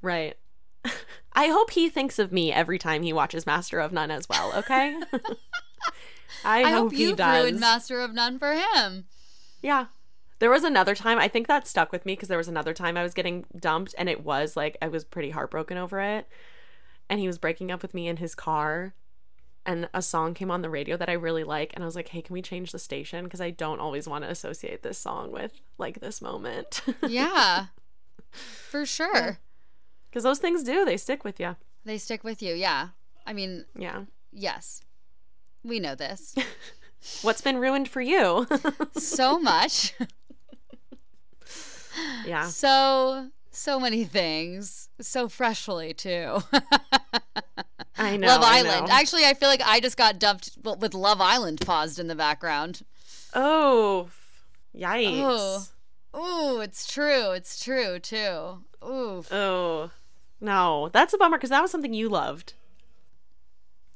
[SPEAKER 3] Right. I hope he thinks of me every time he watches Master of None as well. Okay. I,
[SPEAKER 2] I,
[SPEAKER 3] hope,
[SPEAKER 2] hope
[SPEAKER 3] does.
[SPEAKER 2] ruined Master of None for him.
[SPEAKER 3] yeah. There was another time. I think that stuck with me because there was another time I was getting dumped, and it was like I was pretty heartbroken over it. And he was breaking up with me in his car, and a song came on the radio that I really like, and I was like, "Hey, can we change the station? Because I don't always want to associate this song with like this moment."
[SPEAKER 2] Yeah, for sure.
[SPEAKER 3] Because those things do. They stick with you.
[SPEAKER 2] They stick with you. Yeah. I mean,
[SPEAKER 3] Yeah.
[SPEAKER 2] yes, we know this
[SPEAKER 3] What's been ruined for you?
[SPEAKER 2] so much.
[SPEAKER 3] yeah.
[SPEAKER 2] So, so many things. So freshly, too.
[SPEAKER 3] I know.
[SPEAKER 2] Love
[SPEAKER 3] I
[SPEAKER 2] Island.
[SPEAKER 3] know.
[SPEAKER 2] Actually, I feel like I just got dumped with Love Island paused in the background.
[SPEAKER 3] Oh, oh. yikes.
[SPEAKER 2] Oh. Ooh, it's true. It's true, too. Ooh.
[SPEAKER 3] Oh, no. That's a bummer because that was something you loved.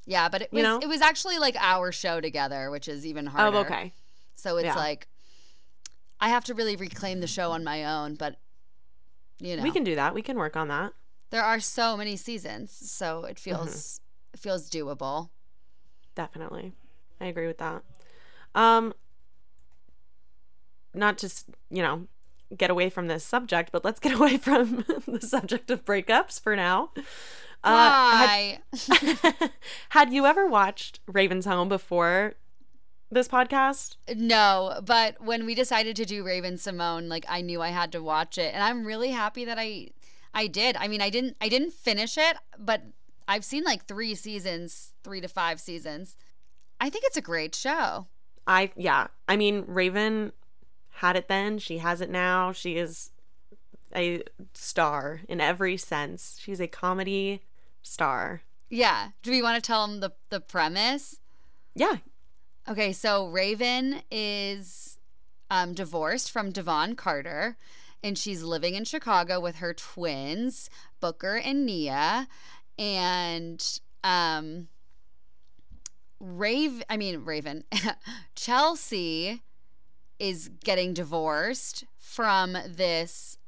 [SPEAKER 2] Yeah, but it was
[SPEAKER 3] You know?
[SPEAKER 2] it was actually like our show together, which is even oh, harder.
[SPEAKER 3] Oh, okay.
[SPEAKER 2] So it's
[SPEAKER 3] Yeah.
[SPEAKER 2] like I have to really reclaim the show on my own, but you know,
[SPEAKER 3] We can do that. We can work on that.
[SPEAKER 2] there are so many seasons, so it feels
[SPEAKER 3] Mm-hmm.
[SPEAKER 2] it feels doable.
[SPEAKER 3] Definitely. I agree with that. Um, not just you know, get away from this subject, but let's get away from the subject of breakups for now. Uh,
[SPEAKER 2] Why?
[SPEAKER 3] had, had you ever watched Raven's Home before this podcast?
[SPEAKER 2] no, but when we decided to do Raven-Symoné, like I knew I had to watch it, and I'm really happy that I I did. I mean, I didn't I didn't finish it, but I've seen like 3 seasons, 3 to 5 seasons. I think it's a great show.
[SPEAKER 3] I yeah. I mean, Raven had it then. She has it now. She is a star in every sense. She's a comedy star.
[SPEAKER 2] Yeah. Do we want to tell them the the premise?
[SPEAKER 3] Yeah.
[SPEAKER 2] Okay, so Raven is um, divorced from Devon Carter, and she's living in Chicago with her twins, Booker and Nia. And um, Rave, I mean Raven, Chelsea is getting divorced from this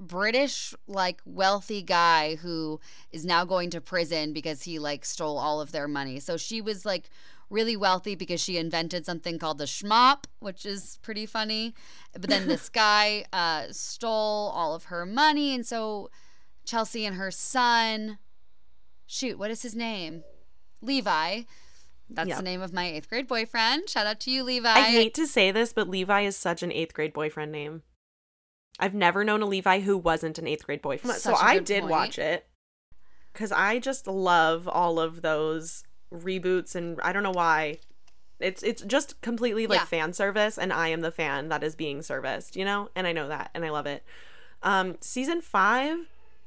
[SPEAKER 2] British like wealthy guy who is now going to prison because he like stole all of their money. So she was like really wealthy because she invented something called the schmop, which is pretty funny. But then this guy uh, stole all of her money, and so Chelsea and her son, shoot, what is his name? Levi. That's
[SPEAKER 3] Yeah.
[SPEAKER 2] the name of my eighth grade boyfriend. Shout out to you, Levi.
[SPEAKER 3] I hate to say this, but Levi is such an eighth grade boyfriend name. I've never known a Levi who wasn't an eighth grade boyfriend. so
[SPEAKER 2] Such a
[SPEAKER 3] I did
[SPEAKER 2] point.
[SPEAKER 3] watch it because I just love all of those reboots, and I don't know why
[SPEAKER 1] It's it's just completely like
[SPEAKER 2] Yeah.
[SPEAKER 1] fan service, and I am the fan that is being serviced, you know. And I know that, and I love it. Um, season five,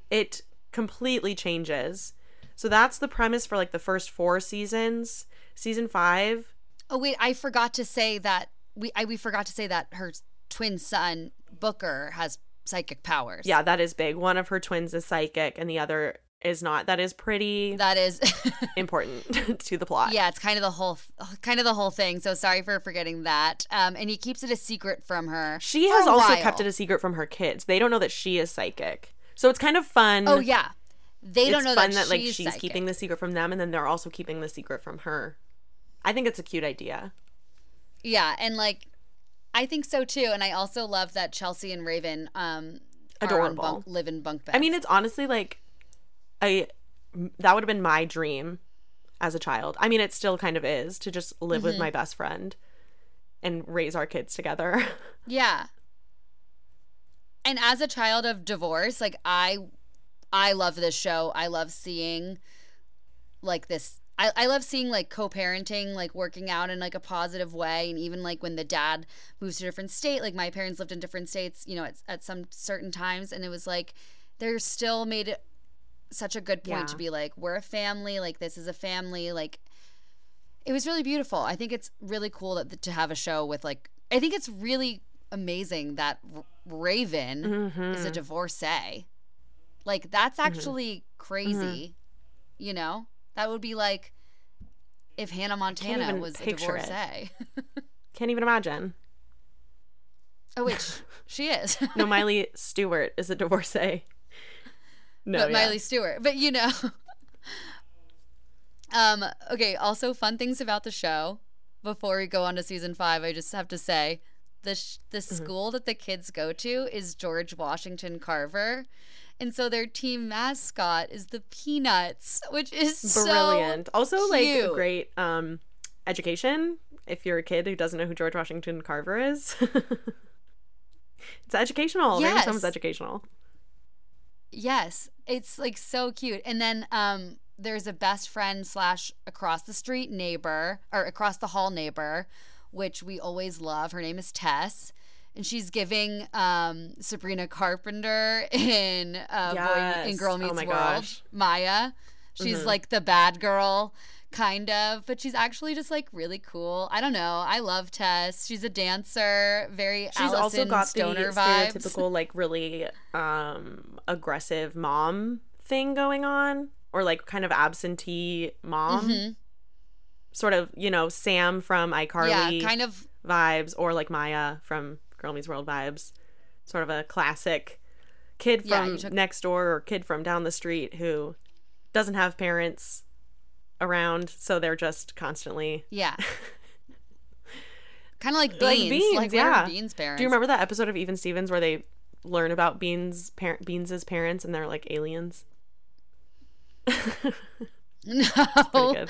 [SPEAKER 1] it completely changes. So that's the premise for like the first four seasons. Season five,
[SPEAKER 2] Oh wait, I forgot to say that we I, we forgot to say that her twin son Booker has psychic powers.
[SPEAKER 1] yeah, that is big. One of her twins is psychic, and the other is not. That is pretty
[SPEAKER 2] that is.
[SPEAKER 1] important to the plot.
[SPEAKER 2] yeah, it's kind of the whole kind of the whole thing. So sorry for forgetting that. Um, and he keeps it a secret from her.
[SPEAKER 1] She has also
[SPEAKER 2] while.
[SPEAKER 1] kept it a secret from her kids. They don't know that she is psychic. So it's kind of fun.
[SPEAKER 2] Oh yeah, they don't know
[SPEAKER 1] fun
[SPEAKER 2] that,
[SPEAKER 1] that, like
[SPEAKER 2] she's
[SPEAKER 1] she's keeping the secret from them and then they're also keeping the secret from her. I think it's a cute idea.
[SPEAKER 2] Yeah, and like I think so too. And I also love that Chelsea and Raven um
[SPEAKER 1] Adorable.
[SPEAKER 2] bunk, live in bunk beds.
[SPEAKER 1] I mean, it's honestly like I that would have been my dream as a child. I mean, it still kind of is to just live with
[SPEAKER 2] Mm-hmm.
[SPEAKER 1] my best friend and raise our kids together.
[SPEAKER 2] Yeah. And as a child of divorce, like I I love this show. I love seeing like this I, I love seeing like co-parenting like working out in like a positive way and even like when the dad moves to a different state like my parents lived in different states you know at, at some certain times and it was like they're still made it such a good point
[SPEAKER 1] Yeah.
[SPEAKER 2] to be like we're a family like this is a family like it was really beautiful. I think it's really cool that to have a show with like i think it's really amazing that raven is a mm-hmm. divorcee. Like that's mm-hmm. actually crazy mm-hmm. you know? That would be like if hannah montana was a divorcee.
[SPEAKER 1] Can't even imagine.
[SPEAKER 2] oh wait she is.
[SPEAKER 1] No, Miley Stewart is a divorcee. No,
[SPEAKER 2] but
[SPEAKER 1] yeah.
[SPEAKER 2] Miley Stewart. But you know. um, okay, also fun things about the show. Before we go on to season five, I just have to say the sh- the
[SPEAKER 1] Mm-hmm.
[SPEAKER 2] school that the kids go to is George Washington Carver. And so their team mascot is the Peanuts, which is
[SPEAKER 1] brilliant.
[SPEAKER 2] So
[SPEAKER 1] also, like
[SPEAKER 2] cute.
[SPEAKER 1] great um education. If you're a kid who doesn't know who George Washington Carver is, it's educational. Yes.
[SPEAKER 2] Yes.
[SPEAKER 1] educational.
[SPEAKER 2] Yes, it's like so cute. And then um, there's a best friend slash across the street neighbor or across the hall neighbor, which we always love. Her name is Tess. And she's giving um, Sabrina Carpenter in uh, Boy in
[SPEAKER 1] Yes.
[SPEAKER 2] Girl
[SPEAKER 1] Oh
[SPEAKER 2] Meets
[SPEAKER 1] my
[SPEAKER 2] World,
[SPEAKER 1] gosh.
[SPEAKER 2] Maya. She's like the bad girl, kind of, but she's actually just like really cool. I don't know. I love Tess. She's a dancer, very
[SPEAKER 1] She's also got
[SPEAKER 2] Stoner
[SPEAKER 1] the
[SPEAKER 2] vibes.
[SPEAKER 1] stereotypical, like really um aggressive mom thing going on, or like kind of absentee mom.
[SPEAKER 2] Mhm.
[SPEAKER 1] Sort of, you know, Sam from iCarly
[SPEAKER 2] Yeah, kind of
[SPEAKER 1] vibes, or like Maya from Girl Meets World vibes. Sort of a classic kid from
[SPEAKER 2] you took-
[SPEAKER 1] next door or kid from down the street who doesn't have parents around, so they're just constantly.
[SPEAKER 2] Yeah. kind of like beans.
[SPEAKER 1] Like
[SPEAKER 2] Like,
[SPEAKER 1] Beans,
[SPEAKER 2] are
[SPEAKER 1] yeah.
[SPEAKER 2] Beans parents.
[SPEAKER 1] Do you remember that episode of Even Stevens where they learn about Beans' parent Beans' parents and they're like aliens?
[SPEAKER 2] No.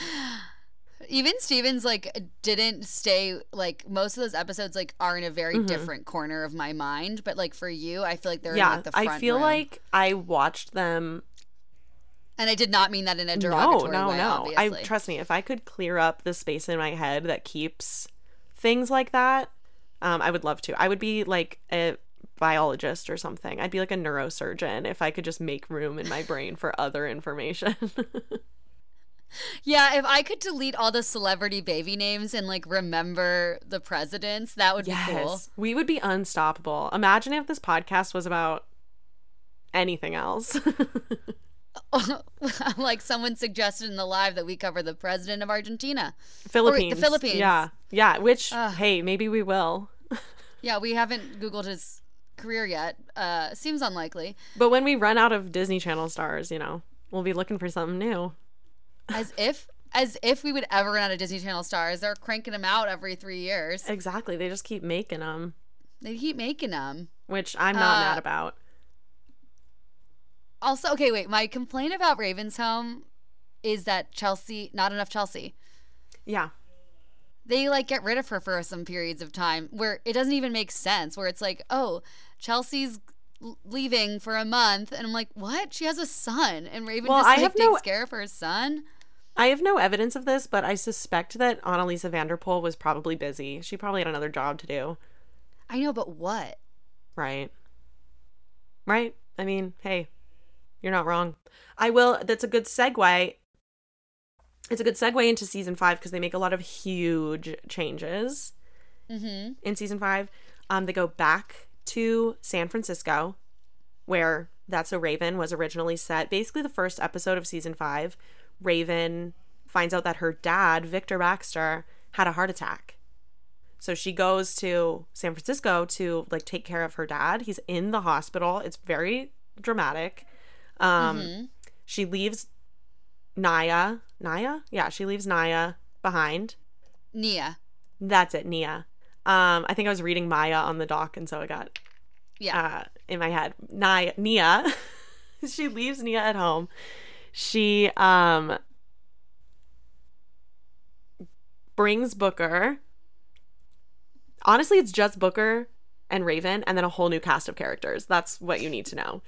[SPEAKER 2] Even Stevens like didn't stay like most of those episodes like are in a very mm-hmm. different corner of my mind, but like for you, I feel like they're in
[SPEAKER 1] yeah,
[SPEAKER 2] like the front
[SPEAKER 1] I feel
[SPEAKER 2] room.
[SPEAKER 1] like I watched them.
[SPEAKER 2] And I did not mean that in a
[SPEAKER 1] No,
[SPEAKER 2] derogatory
[SPEAKER 1] no,
[SPEAKER 2] way.
[SPEAKER 1] no. I trust me. If I could clear up the space in my head that keeps things like that, um, I would love to. I would be like a biologist or something. I'd be like a neurosurgeon if I could just make room in my brain for other information.
[SPEAKER 2] yeah, if I could delete all the celebrity baby names and like remember the presidents, that would be cool.
[SPEAKER 1] We would be unstoppable. Imagine if this podcast was about anything else.
[SPEAKER 2] like someone suggested in the live that we cover the president of Argentina.
[SPEAKER 1] Philippines.
[SPEAKER 2] The Philippines.
[SPEAKER 1] Yeah. Yeah. Which, hey, maybe we will.
[SPEAKER 2] Yeah, we haven't Googled his career yet. Uh, seems unlikely.
[SPEAKER 1] But when we run out of Disney Channel stars, you know, we'll be looking for something new.
[SPEAKER 2] As if, as if we would ever run out of Disney Channel stars. They're cranking them out every three years.
[SPEAKER 1] Exactly. They just keep making them,
[SPEAKER 2] They keep making them.
[SPEAKER 1] which I'm not
[SPEAKER 2] Uh,
[SPEAKER 1] mad about.
[SPEAKER 2] Also, okay, wait. My complaint about Ravens Home is that Chelsea, not enough Chelsea.
[SPEAKER 1] Yeah.
[SPEAKER 2] They like get rid of her for some periods of time where it doesn't even make sense. Where it's like, oh, Chelsea's leaving for a month, and I'm like, what? She has a son, and Raven
[SPEAKER 1] Well,
[SPEAKER 2] just
[SPEAKER 1] I have
[SPEAKER 2] takes
[SPEAKER 1] no-
[SPEAKER 2] care of her son.
[SPEAKER 1] I have no evidence of this, but I suspect that Anneliese van der Pol was probably busy. She probably had another job to do.
[SPEAKER 2] I know, but what?
[SPEAKER 1] Right. Right? I mean, hey, you're not wrong. I will, that's a good segue. It's a good segue into season five because they make a lot of huge changes
[SPEAKER 2] Mm-hmm.
[SPEAKER 1] in season five. Um, they go back to San Francisco, where That's So Raven was originally set. Basically, the first episode of season five, Raven finds out that her dad, Victor Baxter, had a heart attack. So she goes to San Francisco to like take care of her dad. He's in the hospital. It's very dramatic. Um,
[SPEAKER 2] Mhm.
[SPEAKER 1] She leaves Naya. Naya? Yeah, she leaves Naya behind.
[SPEAKER 2] Nia.
[SPEAKER 1] That's it, Nia. Um, I think I was reading Maya on the dock, and so I got
[SPEAKER 2] Yeah.
[SPEAKER 1] uh, in my head. Nia, Nia. she leaves Nia at home. She um brings Booker. Honestly, it's just Booker and Raven, and then a whole new cast of characters. That's what you need to know.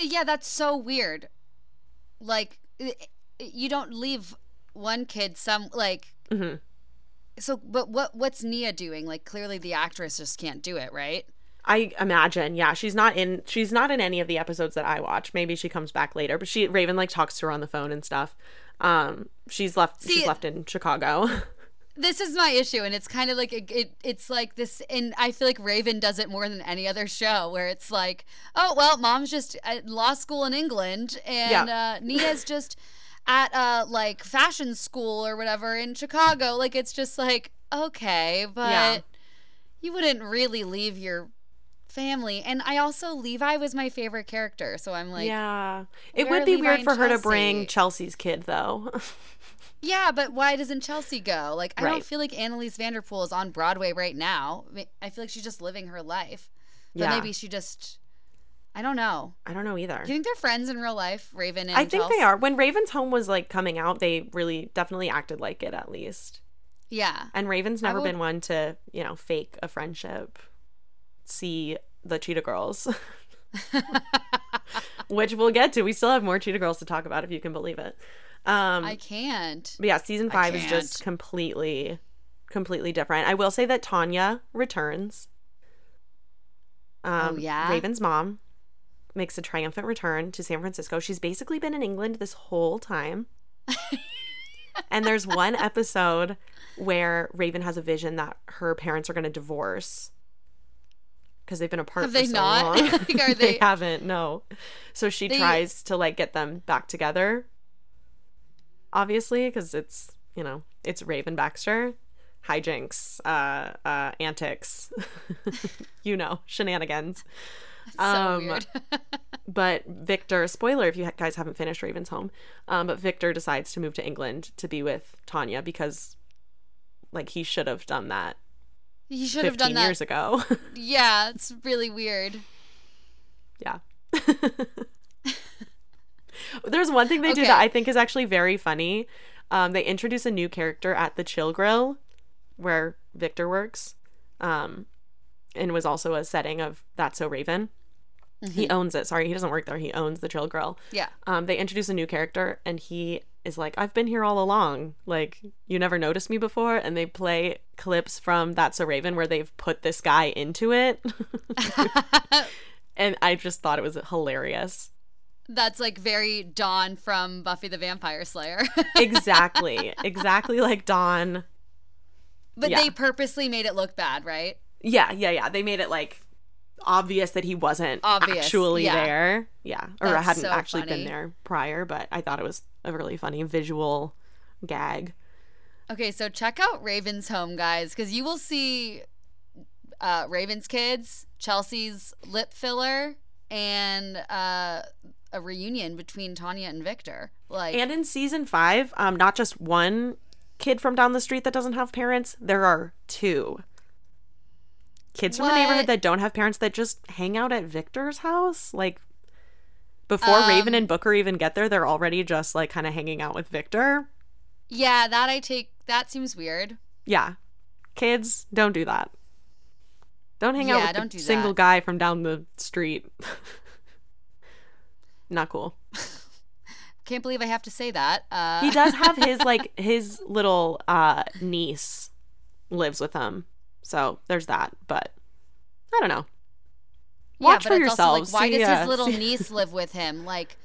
[SPEAKER 2] Yeah, that's so weird. Like, you don't leave one kid some like.
[SPEAKER 1] hmm
[SPEAKER 2] So, but what what's Nia doing? Like, clearly the actress just can't do it, right?
[SPEAKER 1] I imagine, yeah, she's not in. She's not in any of the episodes that I watch. Maybe she comes back later, but she Raven like talks to her on the phone and stuff. Um, she's left.
[SPEAKER 2] See-
[SPEAKER 1] she's left in Chicago.
[SPEAKER 2] This is my issue, and it's kind of like it, it. It's like this, and I feel like Raven does it more than any other show, where it's like, oh well, mom's just at law school in England, and uh, Nia's just at uh like fashion school or whatever in Chicago. Like it's just like okay, but
[SPEAKER 1] Yeah.
[SPEAKER 2] you wouldn't really leave your family. And I also Levi was my favorite character, so I'm like, yeah,
[SPEAKER 1] yeah, it would be
[SPEAKER 2] Levi
[SPEAKER 1] weird for her to bring Chelsea's kid though.
[SPEAKER 2] but why doesn't Chelsea go? Like I
[SPEAKER 1] Right.
[SPEAKER 2] don't feel like Anneliese van der Pol is on Broadway right now. I mean, I feel like she's just living her life. But
[SPEAKER 1] Yeah.
[SPEAKER 2] maybe she just I don't know.
[SPEAKER 1] I don't know either.
[SPEAKER 2] Do you think they're friends in real life, Raven and
[SPEAKER 1] I think they are. When Raven's Home was like coming out, they really definitely acted like it at least.
[SPEAKER 2] Yeah.
[SPEAKER 1] And Raven's never
[SPEAKER 2] would-
[SPEAKER 1] been one to, you know, fake a friendship. See the Cheetah Girls, which we'll get to. We still have more Cheetah Girls to talk about if you can believe it. Um,
[SPEAKER 2] I can't.
[SPEAKER 1] but yeah, season five is just completely, completely different. I will say that Tanya returns. Um,
[SPEAKER 2] Oh, yeah?
[SPEAKER 1] Raven's mom makes a triumphant return to San Francisco. She's basically been in England this whole time. and there's one episode where Raven has a vision that her parents are going to divorce because they've been apart
[SPEAKER 2] Have
[SPEAKER 1] for
[SPEAKER 2] they
[SPEAKER 1] so
[SPEAKER 2] not?
[SPEAKER 1] long.
[SPEAKER 2] Like, are
[SPEAKER 1] they
[SPEAKER 2] they-
[SPEAKER 1] haven't. No. So she
[SPEAKER 2] They-
[SPEAKER 1] tries to like get them back together. Obviously, because it's you know it's Raven Baxter, hijinks, uh, uh, antics, you know, shenanigans.
[SPEAKER 2] so
[SPEAKER 1] um,
[SPEAKER 2] weird.
[SPEAKER 1] But Victor, spoiler if you guys haven't finished Raven's Home, um, but Victor decides to move to England to be with Tanya because, like, he should have done that
[SPEAKER 2] He should have done that.
[SPEAKER 1] years ago.
[SPEAKER 2] Yeah, it's really weird.
[SPEAKER 1] yeah. There's one thing they do that I think is actually very funny. Um, they introduce a new character at the Chill Grill, where Victor works, um, and was also a setting of That's So Raven. He owns it. Sorry, he doesn't work there. He owns the Chill Grill.
[SPEAKER 2] Yeah.
[SPEAKER 1] um, they introduce a new character and he is like i've been here all along like you never noticed me before and they play clips from that's So raven where they've put this guy into it and i just thought it was hilarious
[SPEAKER 2] That's like very Dawn from Buffy the Vampire Slayer.
[SPEAKER 1] exactly exactly like dawn
[SPEAKER 2] but
[SPEAKER 1] Yeah.
[SPEAKER 2] they purposely made it look bad, right?
[SPEAKER 1] yeah yeah yeah they made it like obvious that he wasn't
[SPEAKER 2] Obvious,
[SPEAKER 1] actually
[SPEAKER 2] yeah.
[SPEAKER 1] there yeah or
[SPEAKER 2] That's
[SPEAKER 1] hadn't
[SPEAKER 2] so
[SPEAKER 1] actually
[SPEAKER 2] funny.
[SPEAKER 1] been there prior but i thought it was a really funny visual gag
[SPEAKER 2] Okay, so check out Raven's Home, guys, because you will see uh, Raven's kids, Chelsea's lip filler, and uh, a reunion between Tanya and Victor. Like,
[SPEAKER 1] And in season five, um, not just one kid from down the street that doesn't have parents, there are two kids from the neighborhood that don't have parents that just hang out at Victor's house. Like before
[SPEAKER 2] Um,
[SPEAKER 1] Raven and Booker even get there, they're already just like kind of hanging out with Victor.
[SPEAKER 2] yeah, that I take. That seems weird.
[SPEAKER 1] Yeah, kids don't do that. Don't hang
[SPEAKER 2] Yeah,
[SPEAKER 1] out with
[SPEAKER 2] do
[SPEAKER 1] single
[SPEAKER 2] that.
[SPEAKER 1] guy from down the street. Not cool.
[SPEAKER 2] can't believe I have to say that. Uh,
[SPEAKER 1] He does have his like his little uh niece lives with him. So there's that. But I don't know. Watch
[SPEAKER 2] yeah,
[SPEAKER 1] for
[SPEAKER 2] but it's also
[SPEAKER 1] yourselves.
[SPEAKER 2] like, why does
[SPEAKER 1] uh,
[SPEAKER 2] his little niece live with him? Like,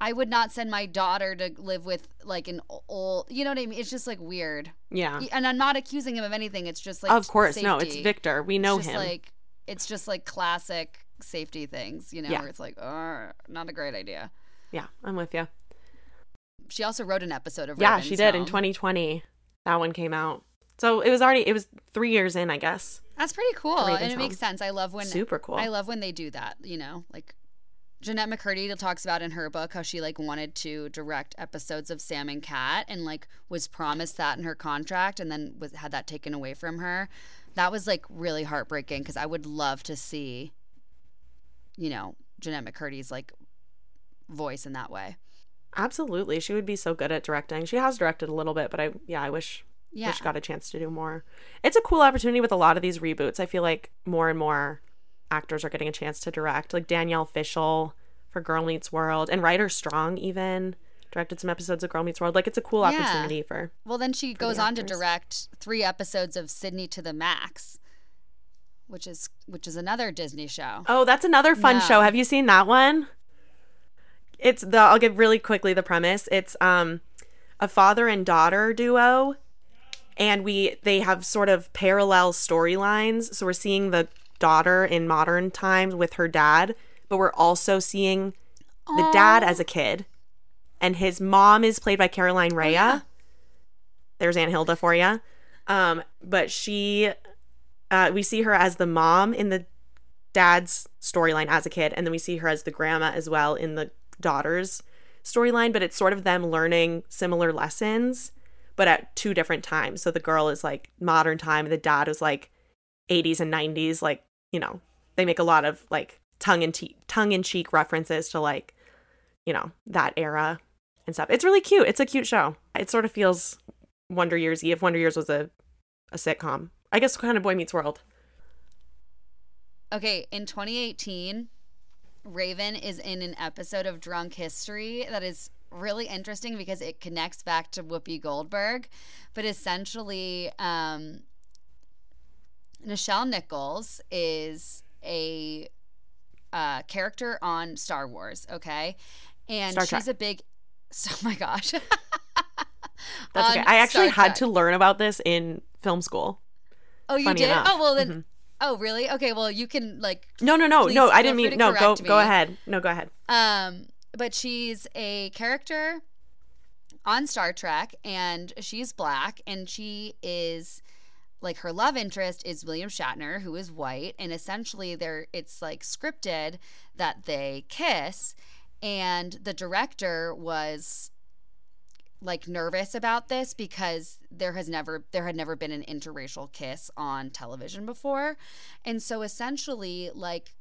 [SPEAKER 2] I would not send my daughter to live with like an old. You know what I mean? It's just like weird.
[SPEAKER 1] Yeah.
[SPEAKER 2] And I'm not accusing him of anything. It's just like
[SPEAKER 1] of course. No, it's. Victor. We
[SPEAKER 2] It's
[SPEAKER 1] know
[SPEAKER 2] just
[SPEAKER 1] him.
[SPEAKER 2] Like it's just like classic safety things, you know,
[SPEAKER 1] Yeah.
[SPEAKER 2] where it's like, oh, not a great idea.
[SPEAKER 1] yeah, I'm with you.
[SPEAKER 2] She also wrote an episode of
[SPEAKER 1] Yeah,
[SPEAKER 2] Raven's
[SPEAKER 1] she did in 2020. That one came out. So it was already it was 3 years in, I guess.
[SPEAKER 2] That's pretty cool,
[SPEAKER 1] Raven's
[SPEAKER 2] and it makes sense. I love when
[SPEAKER 1] Super cool.
[SPEAKER 2] I love when they do that. You know, like Jennette McCurdy talks about in her book how she like wanted to direct episodes of Sam and Cat and like was promised that in her contract and then was had that taken away from her. That was like really heartbreaking because I would love to see, you know, Jennette McCurdy's like voice in that way.
[SPEAKER 1] Absolutely. She would be so good at directing. She has directed a little bit, but I yeah, I wish
[SPEAKER 2] Yeah,
[SPEAKER 1] wish got a chance to do more. It's a cool opportunity with a lot of these reboots. I feel like more and more actors are getting a chance to direct. Like Danielle Fishel for Girl Meets World and Rider Strong even directed some episodes of Girl Meets World. Like it's a cool
[SPEAKER 2] Yeah.
[SPEAKER 1] opportunity for
[SPEAKER 2] Well, then she goes
[SPEAKER 1] the
[SPEAKER 2] on to direct three episodes of Sydney to the Max, which is which is another Disney show.
[SPEAKER 1] Oh, that's another fun
[SPEAKER 2] No.
[SPEAKER 1] show. Have you seen that one? It's the I'll give really quickly the premise. It's um a father and daughter duo and we they have sort of parallel storylines. So we're seeing the daughter in modern times with her dad, but we're also seeing the dad as a kid. And his mom is played by Caroline Rhea. There's Aunt Hilda for you. Um, but she uh, we see her as the mom in the dad's storyline as a kid and then we see her as the grandma as well in the daughter's storyline but it's sort of them learning similar lessons but at two different times. So the girl is like modern time and the dad is like 80s and 90s like you know they make a lot of like tongue in tongue in cheek references to like you know that era and stuff. It's really cute. It's a cute show. It sort of feels wonder years if wonder years was a a sitcom i guess kind of boy meets world
[SPEAKER 2] Okay, in 2018, Raven is in an episode of Drunk History that is really interesting because it connects back to Whoopi Goldberg, but essentially, um, Nichelle Nichols is a uh, character on Star Wars. Okay, and
[SPEAKER 1] Star
[SPEAKER 2] she's
[SPEAKER 1] Trek.
[SPEAKER 2] a big. Oh my gosh.
[SPEAKER 1] That's okay. I actually
[SPEAKER 2] Star
[SPEAKER 1] had
[SPEAKER 2] Trek.
[SPEAKER 1] to learn about this in film school.
[SPEAKER 2] Oh, you did?
[SPEAKER 1] enough.
[SPEAKER 2] Oh well, then.
[SPEAKER 1] Mhm.
[SPEAKER 2] Oh really? Okay. Well, you can like
[SPEAKER 1] No, no, no, no. I didn't mean no. Go,
[SPEAKER 2] correct
[SPEAKER 1] go ahead. No, go ahead.
[SPEAKER 2] Um, but she's a character on Star Trek, and she's black, and she is like her love interest is William Shatner, who is white, and essentially they're it's like scripted that they kiss, and the director was like nervous about this because there has never there had never been an interracial kiss on television before. And so essentially like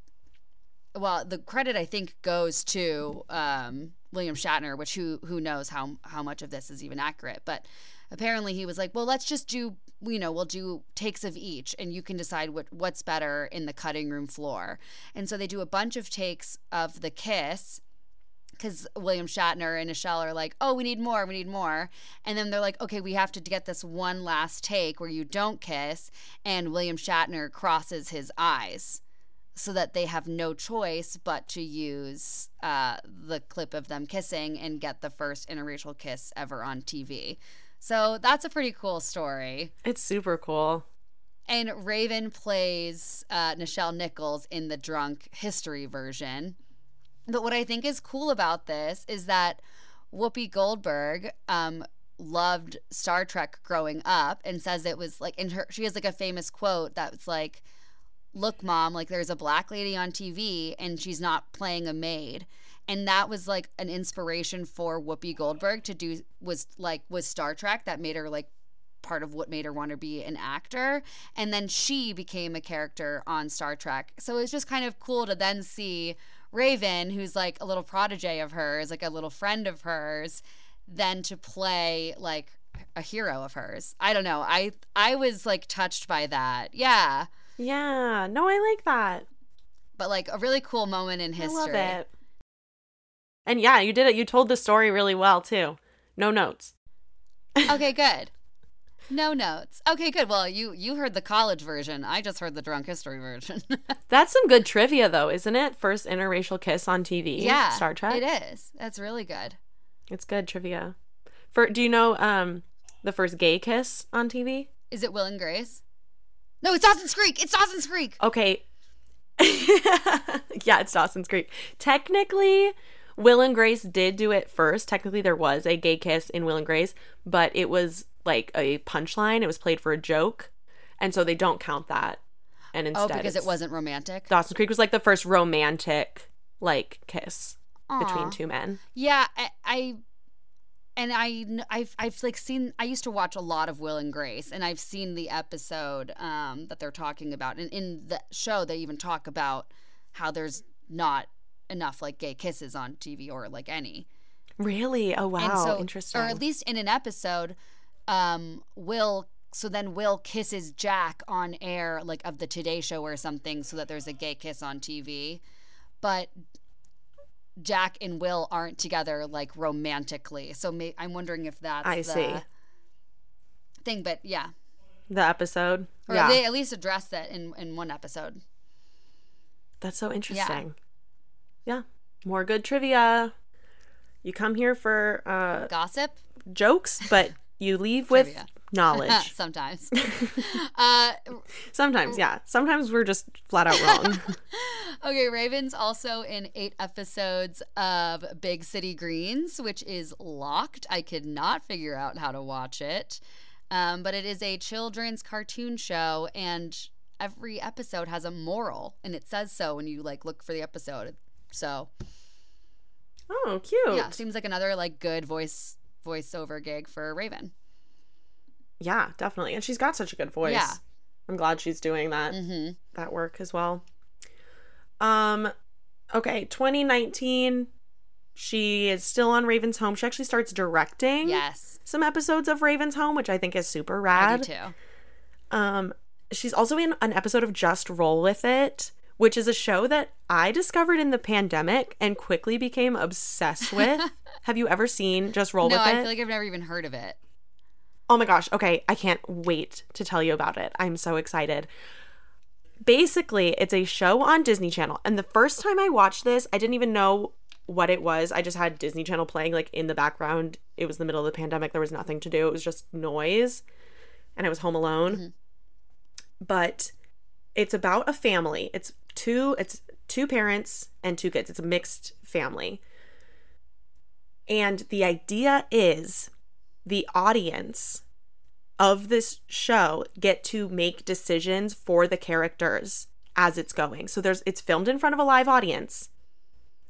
[SPEAKER 2] well the credit i think goes to um, william shatner which who who knows how how much of this is even accurate. But apparently he was like well let's just do you know we'll do takes of each and you can decide what what's better in the cutting room floor. And so they do a bunch of takes of the kiss because William Shatner and Nichelle are like, oh, we need more, we need more. And then they're like, okay, we have to get this one last take where you don't kiss. And William Shatner crosses his eyes so that they have no choice but to use uh, the clip of them kissing and get the first interracial kiss ever on TV. So that's a pretty cool story.
[SPEAKER 1] It's super cool.
[SPEAKER 2] And Raven plays uh, Nichelle Nichols in the drunk history version. But what I think is cool about this is that Whoopi Goldberg um, loved Star Trek growing up and says it was like, in her, she has like a famous quote that's like, look, mom, like there's a black lady on TV and she's not playing a maid. And that was like an inspiration for Whoopi Goldberg to do, was like, was Star Trek that made her like part of what made her want to be an actor. And then she became a character on Star Trek. So it was just kind of cool to then see Raven, who's like a little protege of hers, like a little friend of hers, then to play like a hero of hers. I don't know. I I was like touched by that. Yeah.
[SPEAKER 1] Yeah. No, I like that.
[SPEAKER 2] But like a really cool moment in history.
[SPEAKER 1] I love it.
[SPEAKER 3] And yeah, you did it. You told the story really well too. No notes.
[SPEAKER 2] okay, good. No notes. Okay, good. Well, you you heard the college version. I just heard the drunk history version.
[SPEAKER 3] That's some good trivia though, isn't it? First interracial kiss on TV.
[SPEAKER 2] yeah,
[SPEAKER 3] Star Trek.
[SPEAKER 2] It is. That's really good.
[SPEAKER 3] It's good trivia. For do you know um the first gay kiss on TV?
[SPEAKER 2] Is it Will and Grace? No, it's Dawson's Creek. It's Dawson's Creek.
[SPEAKER 3] Okay. yeah, it's Dawson's Creek. Technically, Will and Grace did do it first. Technically, there was a gay kiss in Will and Grace, but it was like a punchline. It was played for a joke, and so they don't count that. And
[SPEAKER 2] Oh,
[SPEAKER 3] instead,
[SPEAKER 2] because it wasn't romantic.
[SPEAKER 3] Dawson Creek was like the first romantic like kiss
[SPEAKER 2] Aw.
[SPEAKER 3] between two men.
[SPEAKER 2] Yeah, I, I and I I've I've like seen I used to watch a lot of Will and Grace and I've seen the episode um that they're talking about and in the show they even talk about how there's not enough like gay kisses on TV or like any.
[SPEAKER 3] Really? Oh wow,
[SPEAKER 2] so,
[SPEAKER 3] interesting.
[SPEAKER 2] Or at least in an episode um Will so then Will kisses Jack on air like of the Today show or something so that there's a gay kiss on TV. But Jack and Will aren't together like romantically. So may- I'm wondering if that's
[SPEAKER 3] I
[SPEAKER 2] the
[SPEAKER 3] see.
[SPEAKER 2] thing. But yeah,
[SPEAKER 3] the episode.
[SPEAKER 2] or
[SPEAKER 3] yeah,
[SPEAKER 2] they at least address that in in one episode.
[SPEAKER 3] that's so interesting. Yeah. more good trivia. You come here for uh,
[SPEAKER 2] Gossip
[SPEAKER 3] jokes, but you leave with
[SPEAKER 2] Trivia.
[SPEAKER 3] knowledge.
[SPEAKER 2] sometimes. uh,
[SPEAKER 3] Sometimes, yeah. Sometimes we're just flat out wrong.
[SPEAKER 2] okay, Raven's also in eight episodes of Big City Greens, which is locked. I could not figure out how to watch it. Um, but it is a children's cartoon show, and every episode has a moral, and it says so when you like look for the episode. So
[SPEAKER 3] oh, cute.
[SPEAKER 2] yeah, seems like another like good voice voiceover gig for Raven.
[SPEAKER 3] Yeah, definitely. And she's got such a good voice.
[SPEAKER 2] Yeah.
[SPEAKER 3] I'm glad she's doing that
[SPEAKER 2] Mm-hmm.
[SPEAKER 3] that work as well. Um okay, 2019 she is still on Raven's Home. She actually starts directing
[SPEAKER 2] Yes,
[SPEAKER 3] some episodes of Raven's Home, which I think is super rad.
[SPEAKER 2] I do too.
[SPEAKER 3] Um, she's also in an episode of Just Roll with It, which is a show that I discovered in the pandemic and quickly became obsessed with. Have you ever seen Just Roll
[SPEAKER 2] No,
[SPEAKER 3] with
[SPEAKER 2] I
[SPEAKER 3] It?
[SPEAKER 2] I feel like I've never even heard of it.
[SPEAKER 3] oh my gosh. Okay, I can't wait to tell you about it. I'm so excited. Basically, it's a show on Disney Channel. And the first time I watched this, I didn't even know what it was. I just had Disney Channel playing like in the background. It was the middle of the pandemic. There was nothing to do. It was just noise. And I was home alone. Mm-hmm. But it's about a family. It's two it's two parents and two kids. It's a mixed family. And the idea is the audience of this show get to make decisions for the characters as it's going. So there's it's filmed in front of a live audience.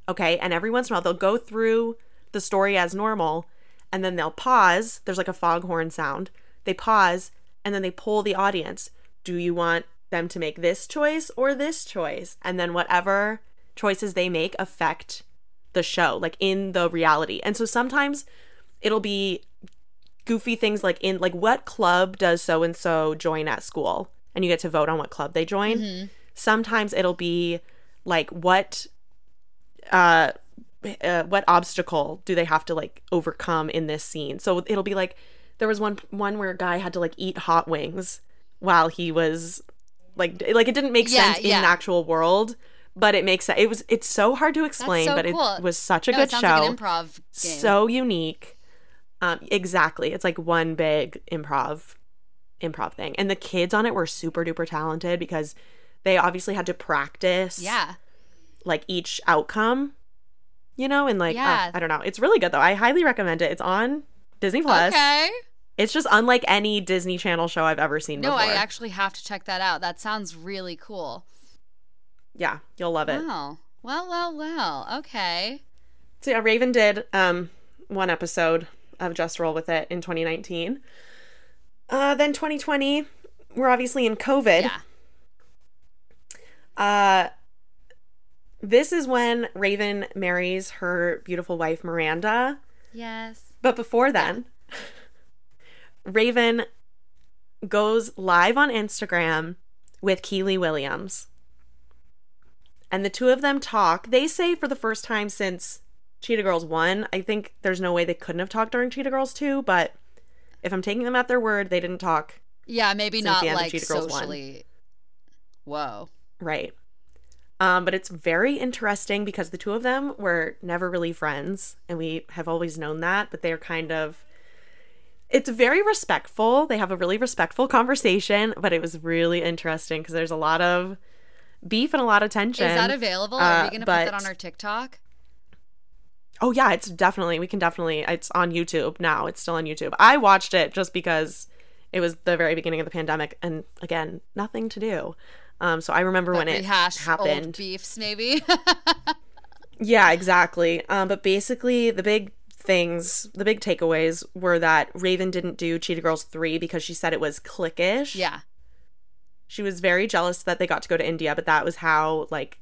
[SPEAKER 3] Okay? And every once in a while they'll go through the story as normal and then they'll pause. There's like a foghorn sound. They pause and then they pull the audience. Do you want them to make this choice or this choice? And then whatever choices they make affect the show, like in the reality. And so sometimes it'll be goofy things like in like what club does so and so join at school and you get to vote on what club they join sometimes it'll be like what uh, uh what obstacle do they have to like overcome in this scene so it'll be like there was one one where a guy had to like eat hot wings while he was like like it didn't make
[SPEAKER 2] Yeah,
[SPEAKER 3] sense in an actual world but it makes sense it was it's so hard to explain
[SPEAKER 2] so
[SPEAKER 3] but
[SPEAKER 2] cool.
[SPEAKER 3] it was such a
[SPEAKER 2] No,
[SPEAKER 3] good
[SPEAKER 2] it
[SPEAKER 3] show
[SPEAKER 2] like an improv game.
[SPEAKER 3] so unique. Um, exactly. It's like one big improv improv thing. And the kids on it were super duper talented because they obviously had to practice
[SPEAKER 2] yeah.
[SPEAKER 3] like each outcome. You know, and like uh, I don't know. It's really good though. I highly recommend it. It's on Disney Plus.
[SPEAKER 2] Okay.
[SPEAKER 3] It's just unlike any Disney Channel show I've ever seen
[SPEAKER 2] No,
[SPEAKER 3] before.
[SPEAKER 2] I actually have to check that out. That sounds really cool.
[SPEAKER 3] yeah, you'll love it.
[SPEAKER 2] Wow. Well, well, well. Okay.
[SPEAKER 3] So yeah, Raven did um one episode of Just Roll with It in 2019. Uh then 2020, we're obviously in COVID.
[SPEAKER 2] Yeah.
[SPEAKER 3] Uh this is when Raven marries her beautiful wife Miranda.
[SPEAKER 2] Yes.
[SPEAKER 3] But before then, Raven goes live on Instagram with Kiely Williams. And the two of them talk. They say for the first time since Cheetah Girls 1, I think there's no way they couldn't have talked during Cheetah Girls 2, but if I'm taking them at their word, they didn't talk.
[SPEAKER 2] Yeah, maybe not like socially. 1. Whoa.
[SPEAKER 3] Right. Um, but it's very interesting because the two of them were never really friends, and we have always known that, but they're kind of. It's very respectful. They have a really respectful conversation, but it was really interesting because there's a lot of beef and a lot of tension. Is
[SPEAKER 2] that available? Are uh, we going to put that on our TikTok?
[SPEAKER 3] Oh yeah, it's definitely we can definitely it's on YouTube now. It's still on YouTube. I watched it just because it was the very beginning of the pandemic and again, nothing to do. Um so I remember but when it happened. Old
[SPEAKER 2] beefs maybe.
[SPEAKER 3] yeah, exactly. Um but basically the big things, the big takeaways were that Raven didn't do Cheetah Girls 3 because she said it was cliquish.
[SPEAKER 2] Yeah.
[SPEAKER 3] She was very jealous that they got to go to India, but that was how like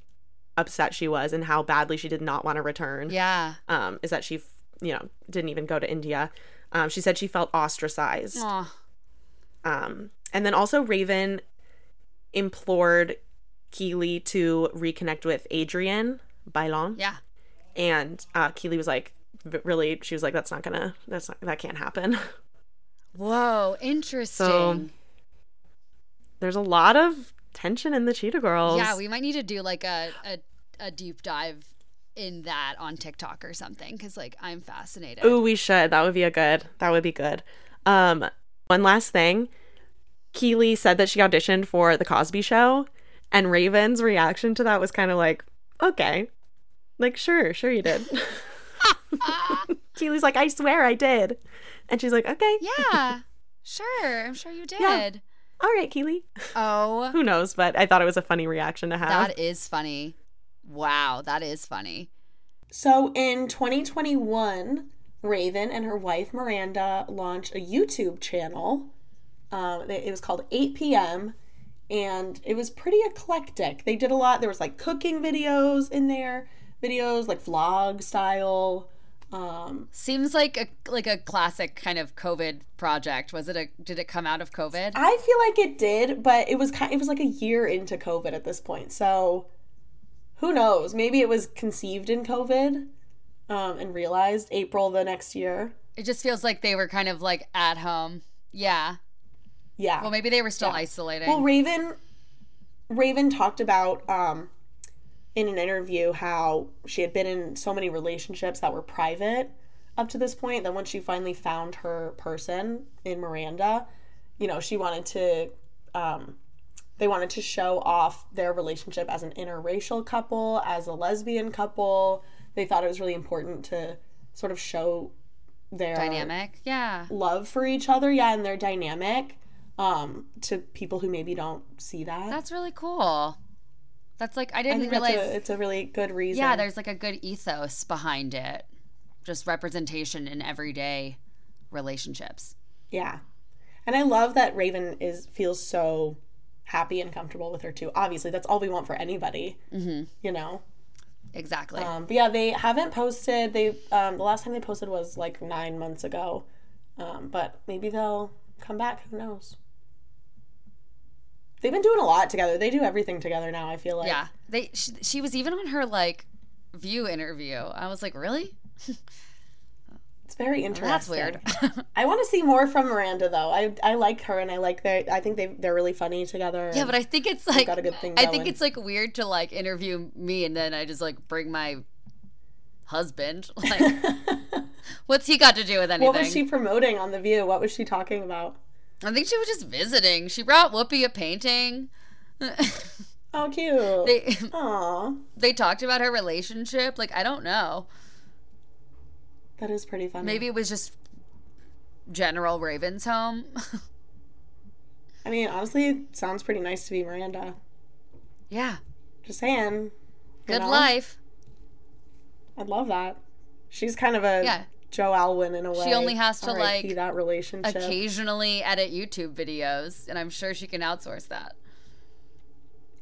[SPEAKER 3] upset she was and how badly she did not want to return.
[SPEAKER 2] Yeah.
[SPEAKER 3] Um, is that she, you know, didn't even go to India. Um, she said she felt ostracized. Aww. Um, and then also Raven implored Kiely to reconnect with Adrienne Bailon.
[SPEAKER 2] Yeah.
[SPEAKER 3] And uh, Kiely was like, really, she was like, that's not gonna, that's not, that can't happen.
[SPEAKER 2] Whoa, interesting. So
[SPEAKER 3] there's a lot of tension in the Cheetah Girls.
[SPEAKER 2] Yeah, we might need to do like a, a, a deep dive in that on TikTok or something because like I'm fascinated.
[SPEAKER 3] Oh, we should. That would be a good. That would be good. Um, one last thing. Kiely said that she auditioned for the Cosby Show, and Raven's reaction to that was kind of like, "Okay, like sure, sure you did." Kiely's like, "I swear I did," and she's like, "Okay,
[SPEAKER 2] yeah, sure, I'm sure you did." Yeah
[SPEAKER 3] all right, Kiely.
[SPEAKER 2] Oh.
[SPEAKER 3] Who knows? But I thought it was a funny reaction to have.
[SPEAKER 2] That is funny. Wow, that is funny.
[SPEAKER 1] So in 2021, Raven and her wife Miranda launched a YouTube channel. Um, it was called 8 p.m. and it was pretty eclectic. They did a lot. There was like cooking videos in there, videos like vlog style. Um,
[SPEAKER 2] Seems like a like a classic kind of COVID project. Was it a? Did it come out of COVID?
[SPEAKER 1] I feel like it did, but it was kind. It was like a year into COVID at this point. So, who knows? Maybe it was conceived in COVID, um, and realized April the next year.
[SPEAKER 2] It just feels like they were kind of like at home. Yeah.
[SPEAKER 1] Yeah.
[SPEAKER 2] Well, maybe they were still yeah. isolating.
[SPEAKER 1] Well, Raven, Raven talked about um, in an interview how she had been in so many relationships that were private up to this point that once she finally found her person in Miranda, you know, she wanted to um, they wanted to show off their relationship as an interracial couple, as a lesbian couple. They thought it was really important to sort of show their
[SPEAKER 2] dynamic, yeah,
[SPEAKER 1] love for each other, yeah, and their dynamic um, to people who maybe don't see that.
[SPEAKER 2] That's really cool. That's like I didn't I realize
[SPEAKER 1] a, it's a really good reason.
[SPEAKER 2] Yeah, there's like a good ethos behind it. Just representation in everyday relationships.
[SPEAKER 1] Yeah. And I love that Raven is feels so happy and comfortable with her too. Obviously, that's all we want for anybody. Mm-hmm. You know.
[SPEAKER 2] Exactly.
[SPEAKER 1] Um, but yeah, they haven't posted. They um, the last time they posted was like nine months ago. Um, but maybe they'll come back. Who knows? They've been doing a lot together. They do everything together now. I feel like.
[SPEAKER 2] Yeah, they. She, she was even on her like View interview. I was like, really?
[SPEAKER 1] It's very interesting. That's
[SPEAKER 2] weird.
[SPEAKER 1] I want to see more from Miranda though. I I like her and I like their. I think they they're really funny together.
[SPEAKER 2] Yeah, but I think it's like got a good thing. Going. I think it's like weird to like interview me and then I just like bring my husband. Like, what's he got to do with anything?
[SPEAKER 1] What was she promoting on the View? What was she talking about?
[SPEAKER 2] I think she was just visiting. She brought Whoopi a painting.
[SPEAKER 1] Oh, cute.
[SPEAKER 2] They, Aww. They talked about her relationship. Like, I don't know.
[SPEAKER 1] That is pretty funny.
[SPEAKER 2] Maybe it was just General Raven's home.
[SPEAKER 1] I mean, honestly, it sounds pretty nice to be Miranda.
[SPEAKER 2] Yeah.
[SPEAKER 1] Just saying.
[SPEAKER 2] Good know? life.
[SPEAKER 1] I'd love that. She's kind of a yeah. Joe Alwyn in a way.
[SPEAKER 2] She only has to like
[SPEAKER 1] that relationship.
[SPEAKER 2] Occasionally edit YouTube videos, and I'm sure she can outsource that.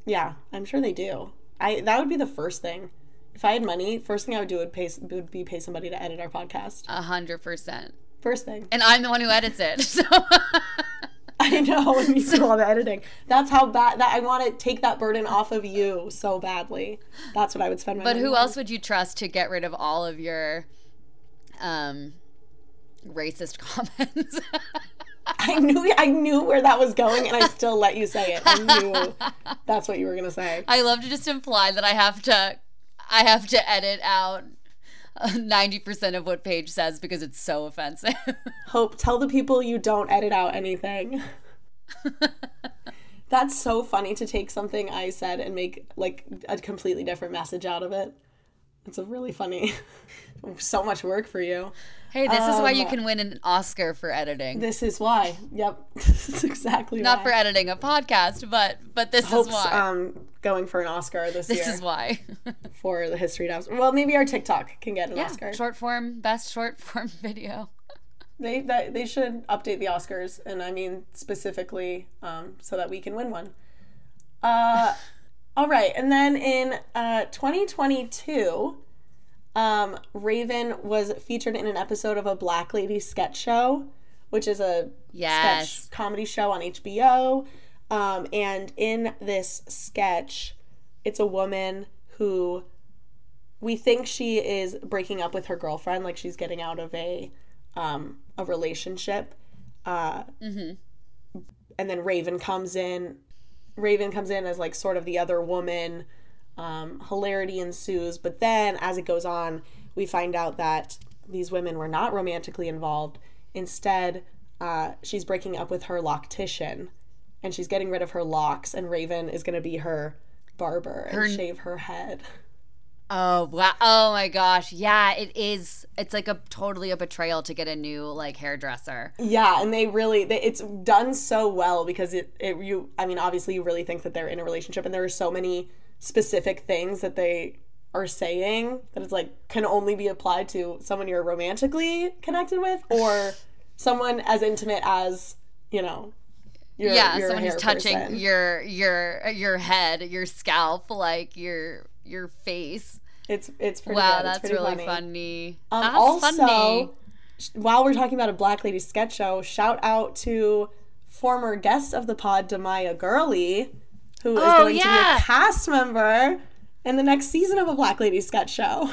[SPEAKER 1] Yeah, I'm sure they do. I that would be the first thing. If I had money, first thing I would do would pay would be pay somebody to edit our podcast.
[SPEAKER 2] A hundred percent.
[SPEAKER 1] First thing.
[SPEAKER 2] And I'm the one who edits it. So
[SPEAKER 1] I know, and you do all the editing. That's how bad that I want to take that burden off of you so badly. That's what I would spend my
[SPEAKER 2] But who
[SPEAKER 1] on.
[SPEAKER 2] else would you trust to get rid of all of your um racist comments?
[SPEAKER 1] I knew I knew where that was going, and I still let you say it. I knew that's what you were gonna say.
[SPEAKER 2] I love to just imply that I have to I have to edit out ninety percent of what Paige says because it's so offensive.
[SPEAKER 1] Hope, tell the people you don't edit out anything. That's so funny to take something I said and make like a completely different message out of it. It's a really funny, so much work for you.
[SPEAKER 2] hey, this is why you
[SPEAKER 1] Um,
[SPEAKER 2] can win an Oscar for editing.
[SPEAKER 1] This is why. Yep, this is exactly
[SPEAKER 2] Not
[SPEAKER 1] why.
[SPEAKER 2] for editing a podcast, but but this
[SPEAKER 1] Hope's
[SPEAKER 2] is why.
[SPEAKER 1] um going for an Oscar this,
[SPEAKER 2] this
[SPEAKER 1] year This
[SPEAKER 2] is why.
[SPEAKER 1] for the history does. Well, maybe our TikTok can get an
[SPEAKER 2] yeah,
[SPEAKER 1] Oscar.
[SPEAKER 2] short form, best short form video.
[SPEAKER 1] They that, they should update the Oscars, and I mean specifically um, so that we can win one. Uh, all right, and then in uh, 2022, um, Raven was featured in an episode of a Black Lady sketch show, which is a
[SPEAKER 2] Yes.
[SPEAKER 1] sketch comedy show on HBO. Um, and in this sketch, it's a woman who we think she is breaking up with her girlfriend, like she's getting out of a um, a relationship. Uh, And then Raven comes in. Raven comes in as like sort of the other woman. Um, hilarity ensues, but then as it goes on, we find out that these women were not romantically involved. Instead, uh, she's breaking up with her loctician, and she's getting rid of her locks. And Raven is going to be her barber and shave her head.
[SPEAKER 2] Oh wow! Oh my gosh! Yeah, it is. It's like a totally a betrayal to get a new like hairdresser.
[SPEAKER 1] Yeah, and they really they, it's done so well because it, it you I mean obviously you really think that they're in a relationship and there are so many specific things that they are saying that it's like can only be applied to someone you're romantically connected with or someone as intimate as, you know, your
[SPEAKER 2] yeah,
[SPEAKER 1] your
[SPEAKER 2] someone who's touching
[SPEAKER 1] person.
[SPEAKER 2] your your your head, your scalp, like your your face.
[SPEAKER 1] It's it's pretty
[SPEAKER 2] Wow,
[SPEAKER 1] good.
[SPEAKER 2] That's
[SPEAKER 1] pretty
[SPEAKER 2] really
[SPEAKER 1] funny.
[SPEAKER 2] funny.
[SPEAKER 1] Um,
[SPEAKER 2] that's
[SPEAKER 1] also,
[SPEAKER 2] funny.
[SPEAKER 1] while we're talking about a Black Lady sketch show, shout out to former guest of the pod, Demaya Gurley, who is
[SPEAKER 2] Oh,
[SPEAKER 1] going to be a cast member in the next season of a Black Lady sketch show.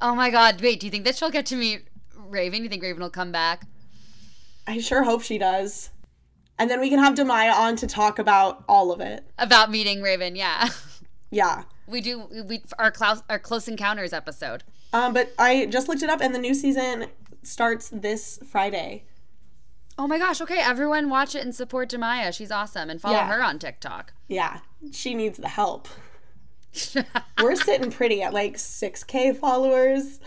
[SPEAKER 2] Oh my god! Wait, do you think that she'll get to meet Raven? Do you think Raven will come back?
[SPEAKER 1] I sure hope she does. And then we can have Demaya on to talk about all of it.
[SPEAKER 2] About meeting Raven? Yeah,
[SPEAKER 1] Yeah.
[SPEAKER 2] We do. We our close our close encounters episode.
[SPEAKER 1] Um, but I just looked it up, and the new season starts this Friday.
[SPEAKER 2] Oh my gosh! Okay, everyone, watch it and support Demaya. She's awesome, and follow
[SPEAKER 1] Yeah.
[SPEAKER 2] her on TikTok.
[SPEAKER 1] Yeah, she needs the help. We're sitting pretty at like 6k followers.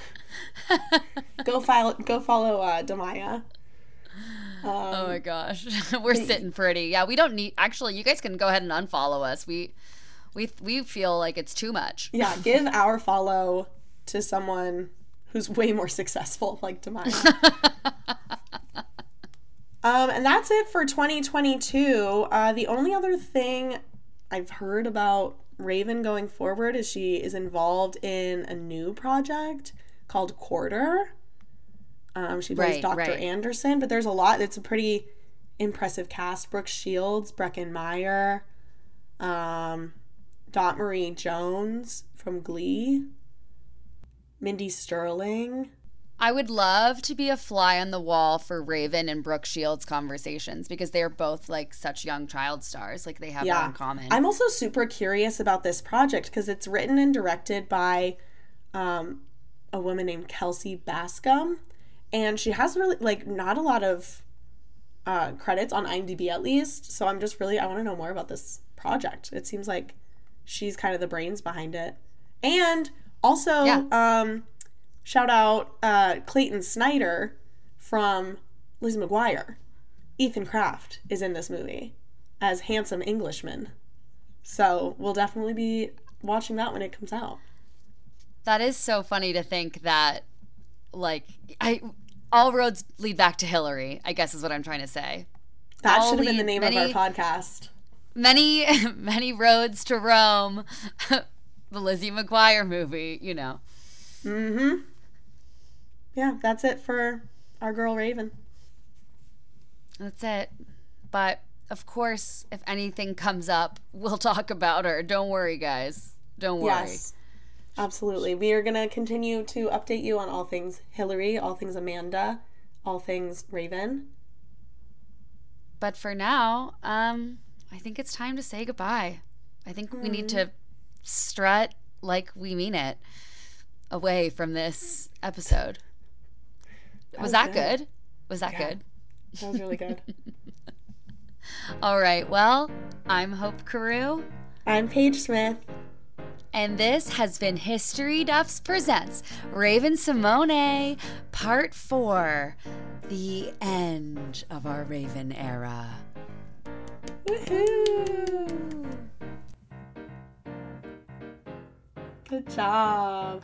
[SPEAKER 1] go file go follow uh Demaya.
[SPEAKER 2] Oh my gosh, we're sitting pretty. Yeah, we don't need. Actually, you guys can go ahead and unfollow us. We, we, we feel like it's too much.
[SPEAKER 1] Yeah, give our follow to someone who's way more successful like Demaya. um and that's it for 2022. Uh the only other thing I've heard about Raven going forward is she is involved in a new project called Quarter. Um, she plays
[SPEAKER 2] Right,
[SPEAKER 1] Dr.
[SPEAKER 2] right.
[SPEAKER 1] Anderson, but there's a lot. It's a pretty impressive cast. Brooke Shields, Breckin Meyer, um, Dot Marie Jones from Glee, Mindy Sterling.
[SPEAKER 2] I would love to be a fly on the wall for Raven and Brooke Shields conversations because they're both like such young child stars. Like they have that in common.
[SPEAKER 1] I'm also super curious about this project because it's written and directed by um, a woman named Kelsey Bascom, and she has really like not a lot of uh, credits on IMDb at least. So I'm just really I want to know more about this project. It seems like she's kind of the brains behind it, and also
[SPEAKER 2] Yeah.
[SPEAKER 1] um, shout out uh, Clayton Snyder from Lizzie McGuire. Ethan Craft is in this movie as handsome Englishman. So we'll definitely be watching that when it comes out.
[SPEAKER 2] that is so funny to think that, like, I all roads lead back to Hilary. I guess is what I'm trying to say.
[SPEAKER 1] That
[SPEAKER 2] All
[SPEAKER 1] should have been the name
[SPEAKER 2] many-
[SPEAKER 1] of our podcast.
[SPEAKER 2] Many, many roads to Rome. the Lizzie McGuire movie, you know.
[SPEAKER 1] Mm-hmm. Yeah, that's it for our girl Raven.
[SPEAKER 2] That's it. But of course, if anything comes up, we'll talk about her. Don't worry, guys. Don't worry. Yes.
[SPEAKER 1] Absolutely. We are going to continue to update you on all things Hilary, all things Amanda, all things Raven.
[SPEAKER 2] But for now, um, I think it's time to say goodbye. I think mm. we need to strut like we mean it away from this episode. That was, was, that good. good? Was that yeah. good?
[SPEAKER 1] That was really good.
[SPEAKER 2] All right. Well, I'm Hope Carew.
[SPEAKER 1] I'm Paige Smith.
[SPEAKER 2] And this has been History Duffs Presents Raven-Symoné, Part 4 The End of Our Raven Era.
[SPEAKER 1] Woohoo! Good job.